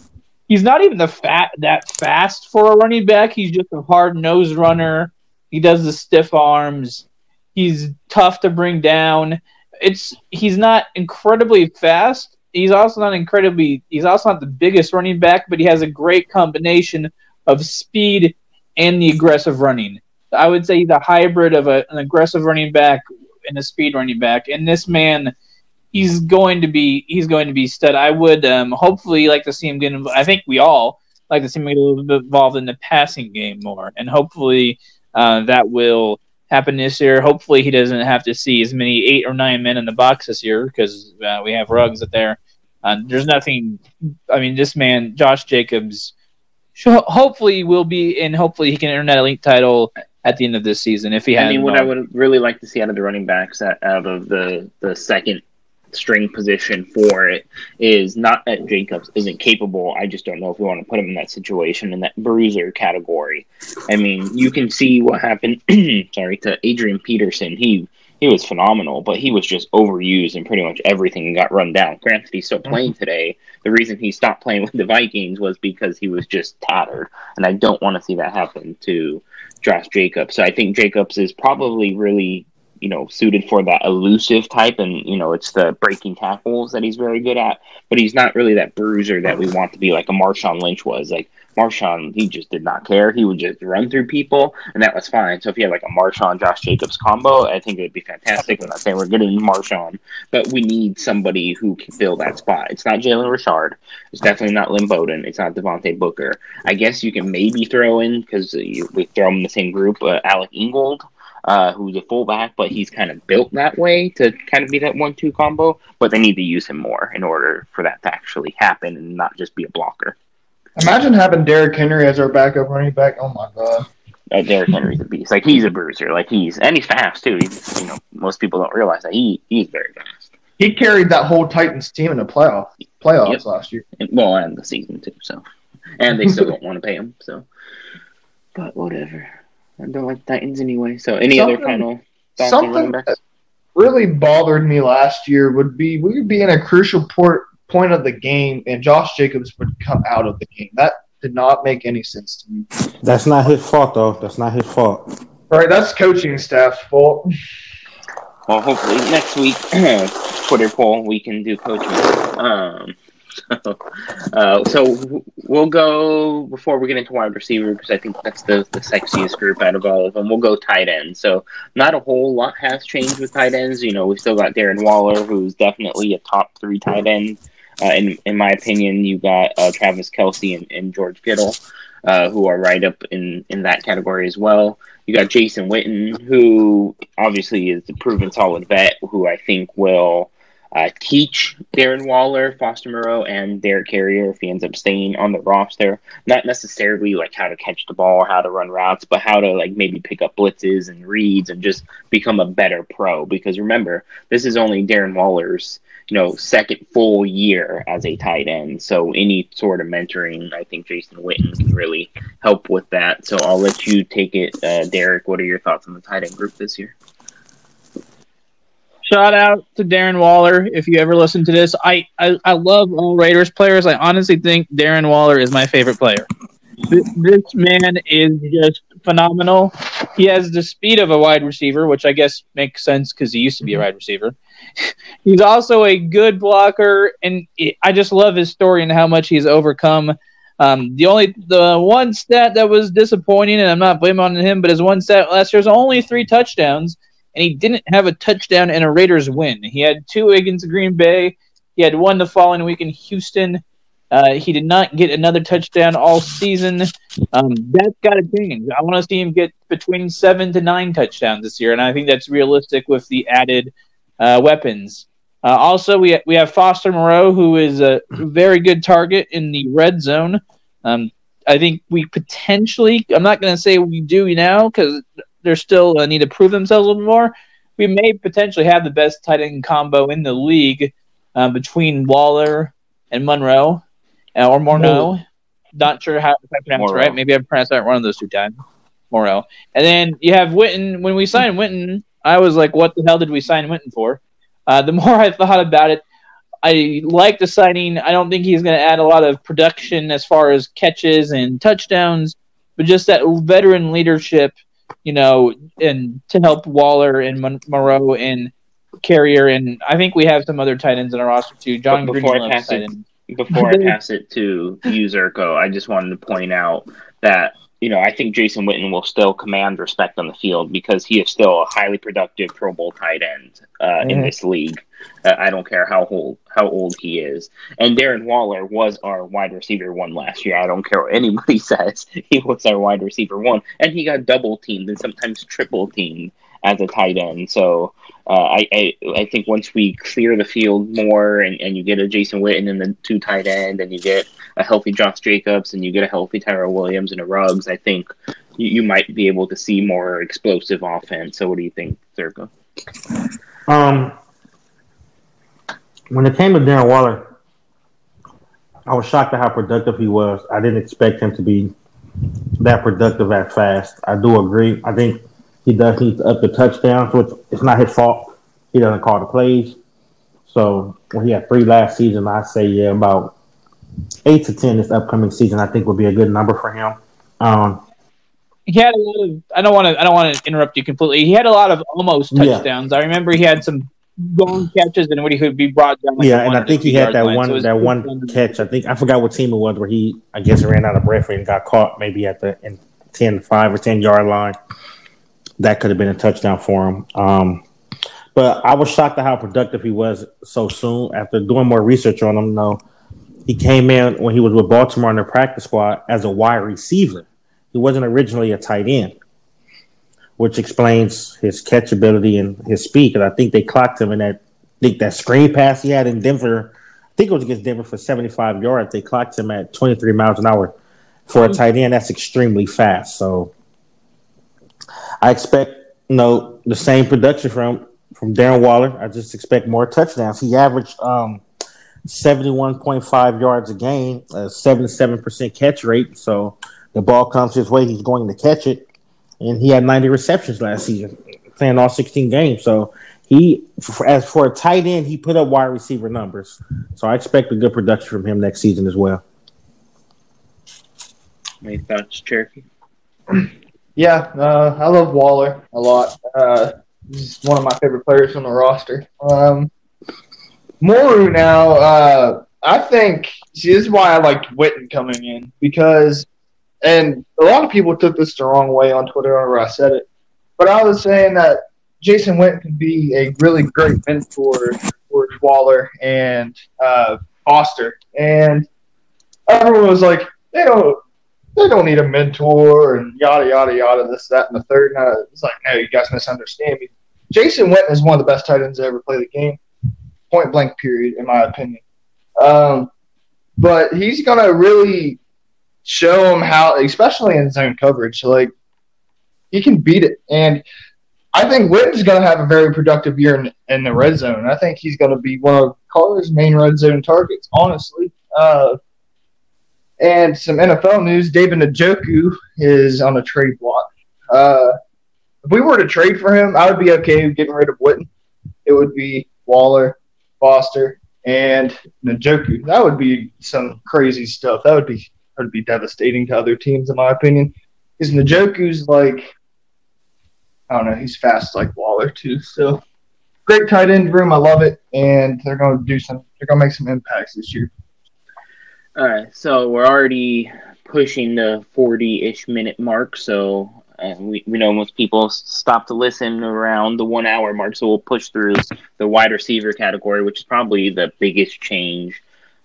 he's not even the fat that fast for a running back. He's just a hard nosed runner. He does the stiff arms. He's tough to bring down. It's he's not incredibly fast. He's also not incredibly. He's also not the biggest running back, but he has a great combination of speed and the aggressive running. I would say he's a hybrid of a, an aggressive running back and a speed running back. And this man, he's going to be he's going to be stud. I would um, hopefully like to see him get. Inv- I think we all like to see him get a little bit involved in the passing game more, and hopefully uh, that will happen this year. Hopefully, he doesn't have to see as many eight or nine men in the box this year because uh, we have rugs up there. Uh, there's nothing. I mean, this man, Josh Jacobs, hopefully will be, and hopefully he can earn that elite title at the end of this season if he has. I mean, what I would really like to see out of the running backs, out of the the second string position for it is not that Jacobs isn't capable. I just don't know if we want to put him in that situation in that bruiser category. I mean, you can see what happened. *clears throat* sorry to Adrian Peterson. He he was phenomenal, but he was just overused in pretty much everything and got run down. Granted, he's still mm-hmm. playing today. The reason he stopped playing with the Vikings was because he was just tattered, and I don't want to see that happen to Josh Jacobs. So I think Jacobs is probably really you know, suited for that elusive type, and you know, it's the breaking tackles that he's very good at. But he's not really that bruiser that we want to be, like a Marshawn Lynch was. Like Marshawn, he just did not care. He would just run through people, and that was fine. So if you had like a Marshawn Josh Jacobs combo, I think it would be fantastic. I'm not saying we're getting Marshawn, but we need somebody who can fill that spot. It's not Jalen Richard. It's definitely not Lynn Bowden. It's not Devontae Booker. I guess you can maybe throw in because we throw them in the same group, uh, Alec Ingold uh, who's a fullback, but he's kind of built that way to kind of be that one-two combo. But they need to use him more in order for that to actually happen and not just be a blocker. Imagine having Derrick Henry as our backup running back. Oh my god. Uh, Derrick Henry's a beast. Like he's a bruiser. Like he's and he's fast too. He's, you know, most people don't realize that he he's very fast. He carried that whole Titans team in the playoff playoffs yep. last year. And, well, and the season too. So, and they still don't *laughs* want to pay him. So, but whatever. I don't like Titans anyway. So, any something, other final thoughts on running? Really bothered me last year would be we would be in a crucial port, point of the game, and Josh Jacobs would come out of the game. That did not make any sense to me. That's not his fault, though. That's not his fault. All right, that's coaching staff's fault. Well, hopefully next week, *clears throat* Twitter poll, we can do coaching. Um, *laughs* uh, so we'll go before we get into wide receiver because I think that's the, the sexiest group out of all of them. We'll go tight end. So not a whole lot has changed with tight ends. You know, we still got Darren Waller, who's definitely a top three tight end. Uh, in in my opinion, you got uh, Travis Kelce and, and George Kittle, uh, who are right up in in that category as well. You got Jason Witten, who obviously is a proven solid vet, who I think will uh, teach Darren Waller, Foster Moreau, and Derek Carrier if he ends up staying on the roster. Not necessarily like how to catch the ball or how to run routes, but how to like maybe pick up blitzes and reads and just become a better pro. Because remember, this is only Darren Waller's you know second full year as a tight end. So any sort of mentoring, I think Jason Witten can really help with that. So I'll let you take it, uh, Derek. What are your thoughts on the tight end group this year? Shout out to Darren Waller. If you ever listen to this, I, I, I love all Raiders players. I honestly think Darren Waller is my favorite player. This, this man is just phenomenal. He has the speed of a wide receiver, which I guess makes sense because he used to be a wide receiver. *laughs* he's also a good blocker, and I just love his story and how much he's overcome. Um, the only the one stat that was disappointing, and I'm not blaming on him, but his one stat last year was only three touchdowns and he didn't have a touchdown in a Raiders win. He had two against Green Bay. He had one the following week in Houston. Uh, he did not get another touchdown all season. Um, that's got to change. I want to see him get between seven to nine touchdowns this year, and I think that's realistic with the added uh, weapons. Uh, also, we ha- we have Foster Moreau, who is a very good target in the red zone. Um, I think we potentially. I'm not going to say we do now because they're still uh, need to prove themselves a little more. We may potentially have the best tight end combo in the league uh, between Waller and Monroe uh, or Morneau. Not sure how if I pronounced right. Maybe I pronounced that one of those two times. Morrow. And then you have Witten. When we signed Witten, I was like, what the hell did we sign Winton for? Uh, the *laughs* more I thought about it, I like the signing. I don't think he's going to add a lot of production as far as catches and touchdowns, but just that veteran leadership you know, and to help Waller and Moreau and Carrier, and I think we have some other tight ends in our roster too. John but before Green I pass it, before I *laughs* pass it to you, Zerko, I just wanted to point out that you know I think Jason Witten will still command respect on the field because he is still a highly productive Pro Bowl tight end uh, mm-hmm. in this league. Uh, I don't care how old how old he is. And Darren Waller was our wide receiver one last year. I don't care what anybody *laughs* says. He was our wide receiver one, and he got double teamed and sometimes triple teamed as a tight end. So uh, I, I, I think once we clear the field more and, and you get a Jason Witten in the two tight end and you get a healthy Josh Jacobs and you get a healthy Tyrell Williams and a Ruggs, I think you, you might be able to see more explosive offense. So what do you think, Zerko? Um, when it came to Darren Waller, I was shocked at how productive he was. I didn't expect him to be that productive that fast. I do agree. I think he does need to up the touchdowns, which it's not his fault. He doesn't call the plays. So when he had three last season, I say yeah, about eight to ten this upcoming season, I think would be a good number for him. Um, he had a lot of. I don't want to. I don't want to interrupt you completely. He had a lot of almost touchdowns. Yeah. I remember he had some long catches and when he could be brought down. Like yeah, and I think he had that line. one so that one catch. I think I forgot what team it was where he I guess ran out of breath and got caught maybe at the in 10, 5 or ten yard line. That could have been a touchdown for him. Um, but I was shocked at how productive he was so soon. After doing more research on him, though, he came in when he was with Baltimore in the practice squad as a wide receiver. He wasn't originally a tight end which explains his catchability and his speed. Because I think they clocked him in that. I think that screen pass he had in Denver. I think it was against Denver for 75 yards. They clocked him at 23 miles an hour for a tight end. That's extremely fast. So I expect you know the same production from from Darren Waller. I just expect more touchdowns. He averaged um, 71.5 yards a game, a 77% catch rate. So the ball comes his way, he's going to catch it and he had 90 receptions last season, playing all 16 games. So he, for, as for a tight end, he put up wide receiver numbers. So I expect a good production from him next season as well. Any thoughts, Cherokee? Yeah, uh, I love Waller a lot. Uh, he's one of my favorite players on the roster. Um, Moreau now, uh, I think see this is why I liked Witten coming in because and a lot of people took this the wrong way on Twitter whenever I said it. But I was saying that Jason Witten could be a really great mentor for Waller and uh, Foster. And everyone was like, they don't they don't need a mentor and yada yada yada, this, that, and the third. And I was like, no, you guys misunderstand me. Jason Witten is one of the best tight ends to ever play the game. Point blank period, in my opinion. Um, but he's gonna really show him how, especially in zone coverage, like he can beat it. And I think Witten's going to have a very productive year in, in the red zone. I think he's going to be one of Carter's main red zone targets, honestly. Uh, and some NFL news: David Njoku is on a trade block. Uh, if we were to trade for him, I would be okay getting rid of Witten. It would be Waller, Foster, and Njoku. That would be some crazy stuff. That would be that would be devastating to other teams, in my opinion. Because Njoku's like, I don't know, he's fast like Waller too. So great tight end room. I love it, and they're going to do some. They're going to make some impacts this year. All right, so we're already pushing the forty-ish minute mark. So uh, we we know most people stop to listen around the one hour mark. So we'll push through the wide receiver category, which is probably the biggest change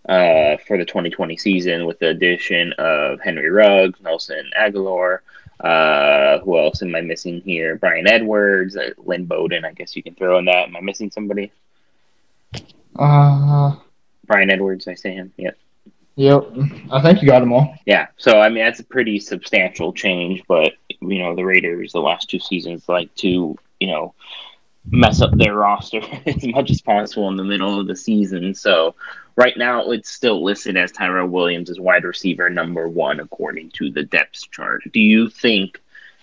uh, for the 2020 season with the addition of Henry Ruggs, Nelson Agholor. Uh, who else am I missing here? Bryan Edwards, uh, Lynn Bowden. I guess you can throw in that. Am I missing somebody? Uh, Bryan Edwards. I say him. Yep. Yep. I think you got them all. Yeah. So I mean, that's a pretty substantial change. But you know, the Raiders the last two seasons like to you know mess up their roster *laughs* as much as possible in the middle of the season. So right now it's still listed as Tyrell Williams as wide receiver number one according to the depth chart. Do you think,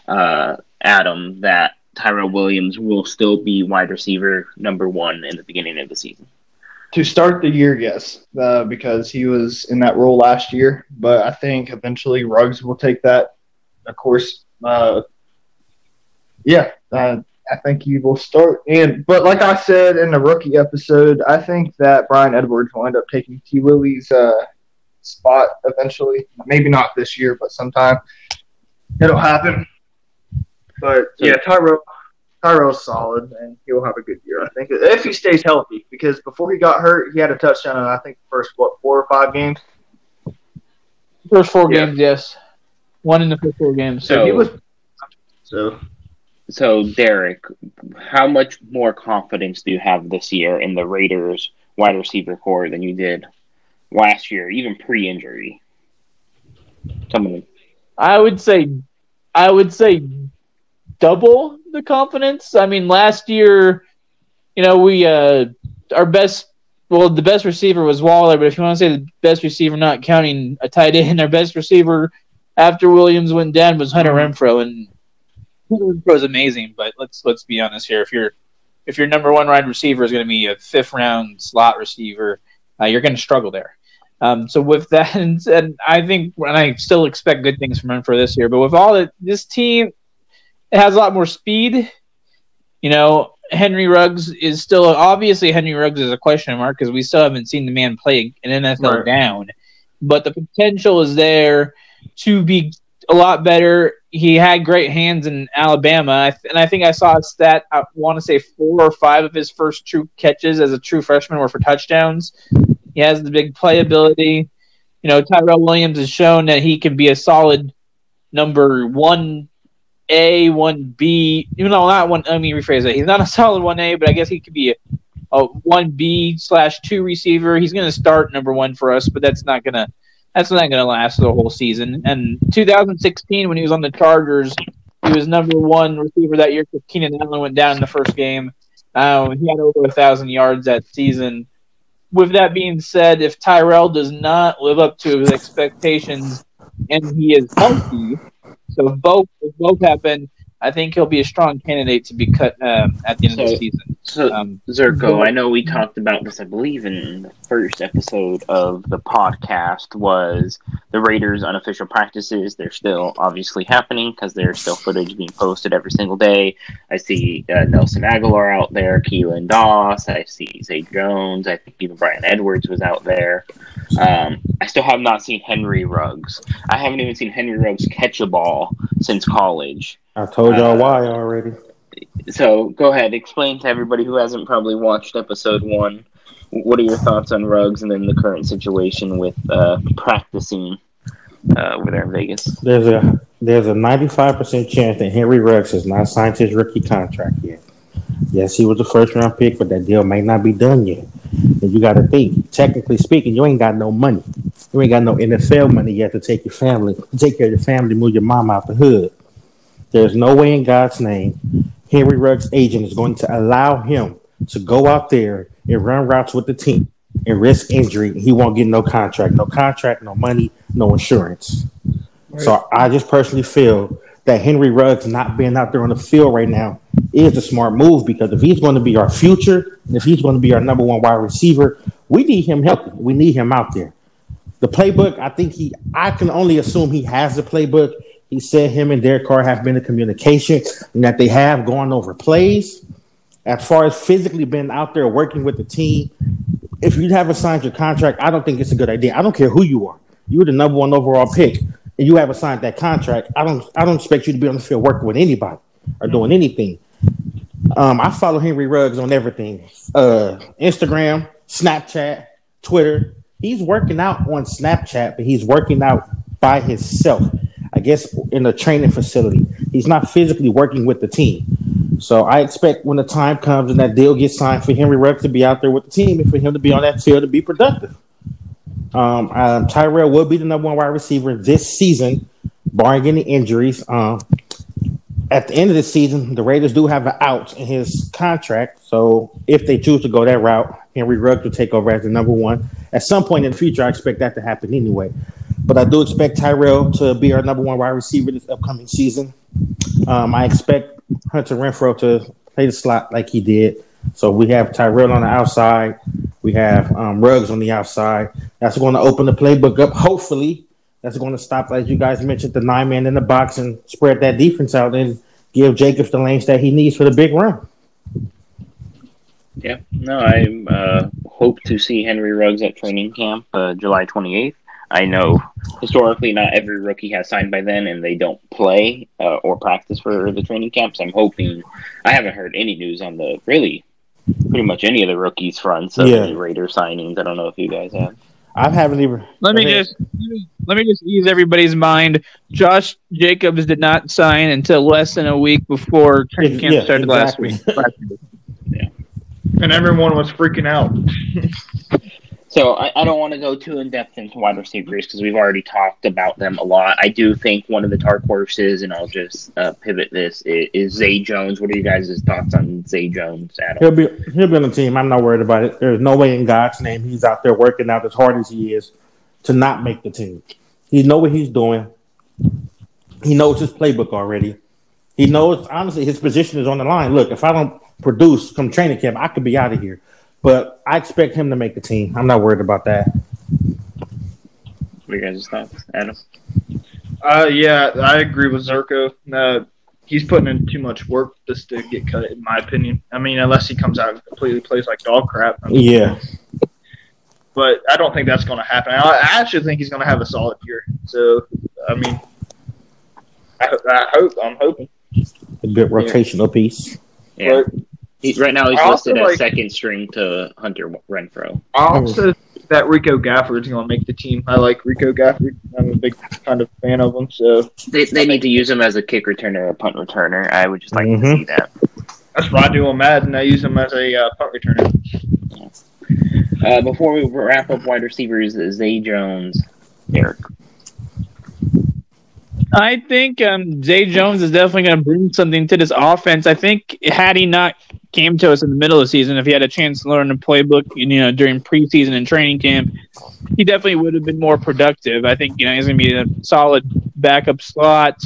uh, Adam, that Tyrell Williams will still be wide receiver number one in the beginning of the season? To start the year, yes, uh, because he was in that role last year. But I think eventually Ruggs will take that. Of course, uh, yeah, uh, I think he will start. And but like I said in the rookie episode, I think that Bryan Edwards will end up taking T. Willie's uh, spot eventually. Maybe not this year, but sometime it'll happen. But yeah, Tyrell Tyrell's solid, and he'll have a good year. I think if he stays healthy, because before he got hurt, he had a touchdown in I think the first what four or five games. First four Yeah. games, yes. One in the first four games. So So- he was. So So, Derek, how much more confidence do you have this year in the Raiders wide receiver core than you did last year, even pre-injury? Someone, I would say, I would say, double the confidence. I mean, last year, you know, we uh, our best. Well, the best receiver was Waller, but if you want to say the best receiver, not counting a tight end, our best receiver after Williams went down was Hunter Renfrow, and Hunter Renfrow is amazing. But let's let's be honest here. If your if your number one wide receiver is going to be a fifth round slot receiver, uh, you're going to struggle there. Um, so with that, and, *laughs* and I think, and I still expect good things from him for this year. But with all that, this team it has a lot more speed. You know, Henry Ruggs is still obviously Henry Ruggs is a question mark because we still haven't seen the man play an NFL Right. down. But the potential is there to be a lot better. He had great hands in Alabama, and I think I saw a stat. I want to say four or five of his first true catches as a true freshman were for touchdowns. He has the big playability. You know, Tyrell Williams has shown that he can be a solid number one A, one B. You know, not one. Let me rephrase that. He's not a *laughs* solid one A, but I guess he could be a, one B slash two receiver. He's going to start number one for us, but that's not going to that's not going to last the whole season. And 2016, when he was on the Chargers, he was number one receiver that year because Keenan Allen went down in the first game. Uh, he had over a thousand yards that season. With that being said, if Tyrell does not live up to his expectations and he is healthy, so if both if both happen, I think he'll be a strong candidate to be cut um, at the end of the season. So Um, Zerko, I know we talked about this, I believe, in the first episode of the podcast. Was the Raiders' unofficial practices? They're still obviously happening because there's still footage being posted every single day. I see uh, Nelson Agholor out there, Keelan Doss. I see Zay Jones. I think even Bryan Edwards was out there. Um, I still have not seen Henry Ruggs. I haven't even seen Henry Ruggs catch a ball since college. I told y'all Uh, why already. So go ahead, explain to everybody who hasn't probably watched episode one. What are your thoughts on Ruggs and then the current situation with uh, practicing uh, over there in Vegas? There's a there's a 95% chance that Henry Ruggs has not signed his rookie contract yet. Yes, he was a first round pick, but that deal may not be done yet. And you got to think, technically speaking, you ain't got no money. You ain't got no NFL money yet to take your family, take care of your family, move your mom out the hood. There's no way in God's name Henry Ruggs' agent is going to allow him to go out there and run routes with the team and risk injury. He won't get no contract, no contract, no money, no insurance. So I just personally feel that Henry Ruggs not being out there on the field right now is a smart move because if he's going to be our future, and if he's going to be our number one wide receiver, we need him healthy. We need him out there. The playbook, I think he, I can only assume he has the playbook. He said him and Derek Carr have been in communication and that they have gone over plays. As far as physically being out there working with the team, if you haven't signed your contract, I don't think it's a good idea. I don't care who you are. You're the number one overall pick, and you haven't signed that contract. I don't. I don't expect you to be on the field working with anybody or doing anything. Um, I follow Henry Ruggs on everything: uh, Instagram, Snapchat, Twitter. He's working out on Snapchat, but he's working out by himself. Guess in a training facility. He's not physically working with the team. So I expect when the time comes and that deal gets signed for Henry Ruggs to be out there with the team and for him to be on that field to be productive. Um, um, Tyrell will be the number one wide receiver this season, barring any injuries. Um, at the end of the season, the Raiders do have an out in his contract. So if they choose to go that route, Henry Ruggs will take over as the number one. At some point in the future, I expect that to happen anyway. But I do expect Tyrell to be our number one wide receiver this upcoming season. Um, I expect Hunter Renfrow to play the slot like he did. So we have Tyrell on the outside. We have um, Ruggs on the outside. That's going to open the playbook up. Hopefully, that's going to stop, as you guys mentioned, the nine man in the box and spread that defense out and give Jacobs the lanes that he needs for the big run. Yeah, no, I uh, hope to see Henry Ruggs at training camp uh, July 28th. I know historically not every rookie has signed by then, and they don't play uh, or practice for the training camps. I'm hoping. I haven't heard any news on the really pretty much any of the rookies fronts of Yeah. the Raider signings. I don't know if you guys have. I haven't even. Let me just let me, let me just ease everybody's mind. Josh Jacobs did not sign until less than a week before training camp Yeah, started exactly. last week. *laughs* Last week. And everyone was freaking out. *laughs* So I, I don't want to go too in depth into wide receivers because we've already talked about them a lot. I do think one of the dark horses, and I'll just uh, pivot this, is, is Zay Jones. What are you guys' thoughts on Zay Jones, Adam? He'll be he'll be on the team. I'm not worried about it. There's no way in God's name he's out there working out as hard as he is to not make the team. He know what he's doing. He knows his playbook already. He knows honestly his position is on the line. Look, if I don't produce come training camp, I could be out of here. But I expect him to make the team. I'm not worried about that. What are you guys' thoughts, Adam? Uh, yeah, I agree with Zerko. Uh, he's putting in too much work just to get cut, in my opinion. I mean, unless he comes out and completely plays like dog crap. I mean, Yeah. But I don't think that's going to happen. I, I actually think he's going to have a solid year. So, I mean, I, I hope. I'm hoping. A good rotational piece. Yeah, But he, right now he's I also listed as like- second string to Hunter Renfrow. I also think that Rico Gafford is going to make the team. I like Rico Gafford. I'm a big kind of fan of him. So They, they need to use him as a kick returner or a punt returner. I would just like to Mhm. see that. that's what I do on Madden. I use him as a uh, punt returner. Uh, before we wrap up wide receivers, Zay Jones, Eric. I think um, Zay Jones is definitely going to bring something to this offense. I think had he not came to us in the middle of the season, if he had a chance to learn the playbook, you know, during preseason and training camp, he definitely would have been more productive. I think you know he's going to be a solid backup slot.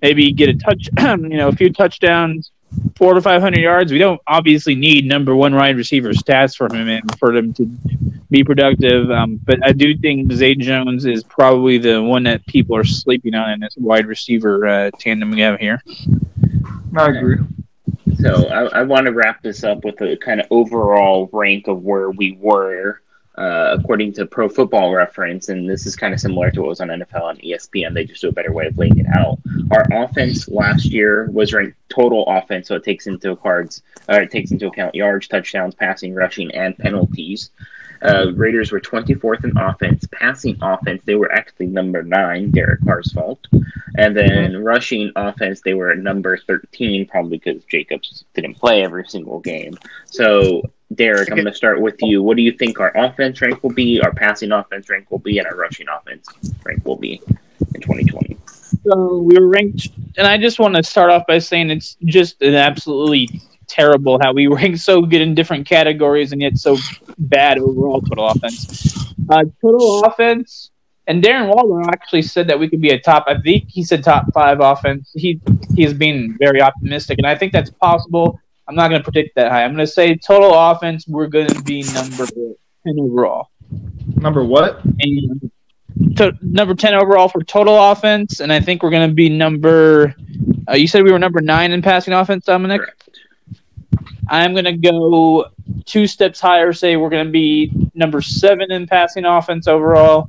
Maybe get a touch, *clears throat* you know, a few touchdowns, four to five hundred yards. We don't obviously need number one wide receiver stats from him and for them to be productive. Um, but I do think Zay Jones is probably the one that people are sleeping on in this wide receiver uh, tandem we have here. I agree. So I, I want to wrap this up with a kind of overall rank of where we were uh, according to Pro Football Reference, and this is kind of similar to what was on NFL and ESPN. They just do a better way of laying it out. Our offense last year was ranked total offense, so it takes into cards, or it takes into account yards, touchdowns, passing, rushing, and penalties. Uh, Raiders were 24th in offense. Passing offense, they were actually number nine, Derek Carr's fault. And then rushing offense, they were at number 13, probably because Jacobs didn't play every single game. So, Derek, I'm going to start with you. What do you think our offense rank will be, our passing offense rank will be, and our rushing offense rank will be in 2020? So we were ranked, and I just want to start off by saying it's just an absolutely terrible how we *laughs* rank so good in different categories and yet so bad overall total offense. Uh, total offense, and Darren Waller actually said that we could be a top. I think he said top five offense. He he's being very optimistic, and I think that's possible. I'm not going to predict that high. I'm going to say total offense. We're going to be number ten overall. Number what? And to, number 10 overall for total offense, and I think we're going to be number. Uh, you said we were number nine in passing offense, Dominic. Correct. I'm going to go two steps higher. Say we're going to be number seven in passing offense overall,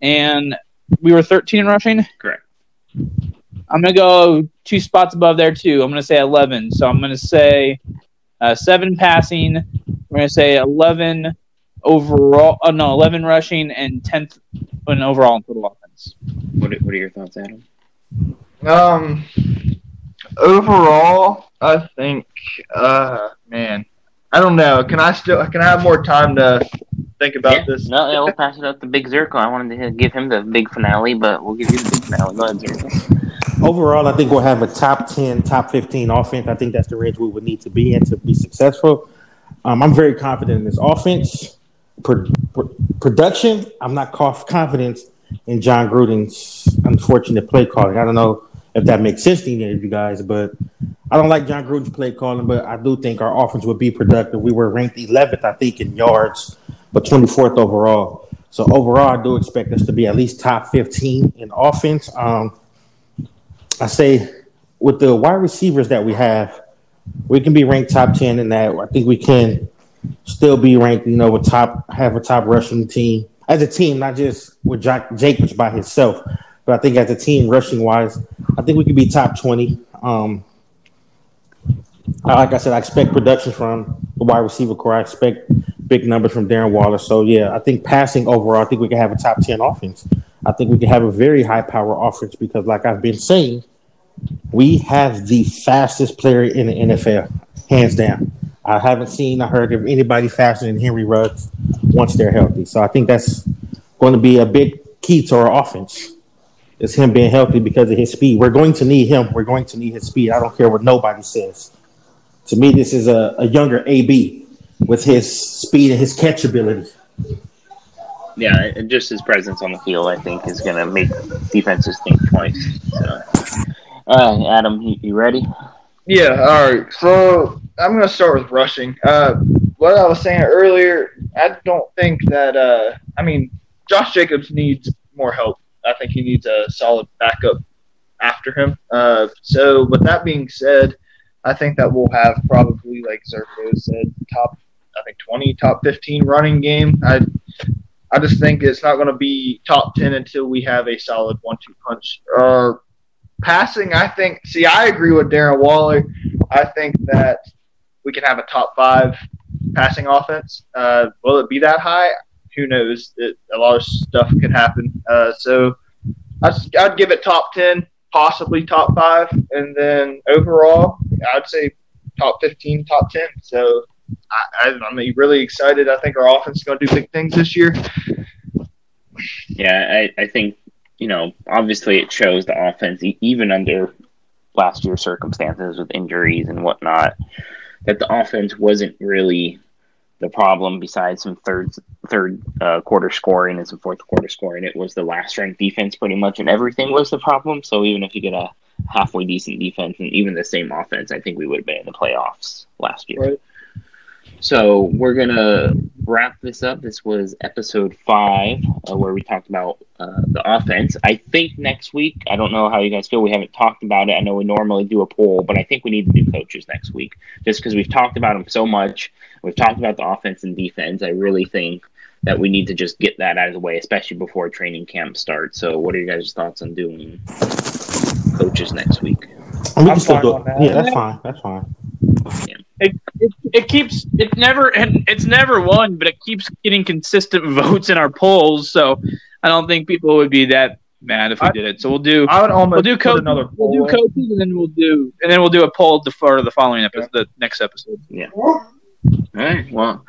and we were 13 in rushing. Correct. I'm going to go two spots above there too. I'm going to say 11. So I'm going to say uh, seven passing. We're going to say 11 overall. Oh no, 11 rushing and 10th in overall in total offense. What are, what are your thoughts, Adam? Um, overall, I think, uh, man, I don't know. Can I still? Can I have more time to think about yeah. this? No, yeah, we'll pass it up to Big Zirko. I wanted to give him the big finale, but we'll give you the big finale. Go ahead, Zirko. Overall, I think we'll have a top 10, top 15 offense. I think that's the range we would need to be in to be successful. Um, I'm very confident in this offense. Pro- pro- production, I'm not confident in Jon Gruden's unfortunate play calling. I don't know if that makes sense to any of you guys, but I don't like Jon Gruden's play calling, but I do think our offense would be productive. We were ranked 11th, I think, in yards, but 24th overall. So overall, I do expect us to be at least top 15 in offense. Um, I say with the wide receivers that we have, we can be ranked top 10 in that. I think we can still be ranked, you know, with top, have a top rushing team, as a team, not just with Jack Jacobs by himself, but I think as a team, rushing wise, I think we could be top twenty. Um, like I said, I expect production from the wide receiver core. I expect big numbers from Darren Waller. So yeah, I think passing overall, I think we can have a top ten offense. I think we can have a very high power offense because, like I've been saying, we have the fastest player in the NFL, hands down. I haven't seen or heard of anybody faster than Henry Ruggs once they're healthy. So I think that's going to be a big key to our offense. Is him being healthy because of his speed. We're going to need him. We're going to need his speed. I don't care what nobody says. To me, this is a, a younger AB with his speed and his catch ability. Yeah, and just his presence on the field, I think, is going to make defenses think twice. So, all right, Adam, you, you ready? Yeah, all right. So I'm going to start with rushing. Uh, what I was saying earlier, I don't think that, uh, I mean, Josh Jacobs needs more help. I think he needs a solid backup after him. Uh, so, with that being said, I think that we'll have probably, like Zerko said, top, I think 20, top 15 running game. I, I just think it's not going to be top 10 until we have a solid one-two punch. Uh, passing, I think. See, I agree with Darren Waller. I think that we can have a top five passing offense. Uh, will it be that high? Who knows? It, a lot of stuff could happen. Uh, so I'd, I'd give it top ten, possibly top five, and then overall, I'd say top fifteen, top ten. So I, I, I'm really excited. I think our offense is going to do big things this year. Yeah, I, I think you know, obviously it shows the offense, even under last year's circumstances with injuries and whatnot, that the offense wasn't really the problem. Besides some third third uh, quarter scoring and some fourth quarter scoring, it was the last ranked defense pretty much, and everything was the problem. So even if you get a halfway decent defense and even the same offense, I think we would have been in the playoffs last year. Right. So we're gonna wrap this up. This was episode five, uh, where we talked about uh, the offense. I think next week. I don't know how you guys feel. We haven't talked about it. I know we normally do a poll, but I think we need to do coaches next week, just because we've talked about them so much. We've talked about the offense and defense. I really think that we need to just get that out of the way, especially before training camp starts. So, what are you guys' thoughts on doing coaches next week? And we I'm can still fine do on it. that. Yeah, that's fine. That's fine. it, it, it keeps it never and it's never won, but it keeps getting consistent *laughs* votes in our polls. So I don't think people would be that mad if we I- did it. So we'll do I would almost we'll do put coach, another we'll do poll. coaches and then we'll do and then we'll do a poll the for the following episode, the next episode. Yeah. All right. Well,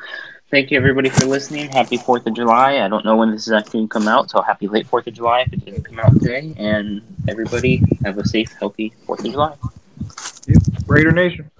Thank you, everybody, for listening. Happy 4th of July. I don't know when this is actually going to come out, so happy late 4th of July if it didn't come out today. And everybody, have a safe, healthy 4th of July. Yep. Raider Nation.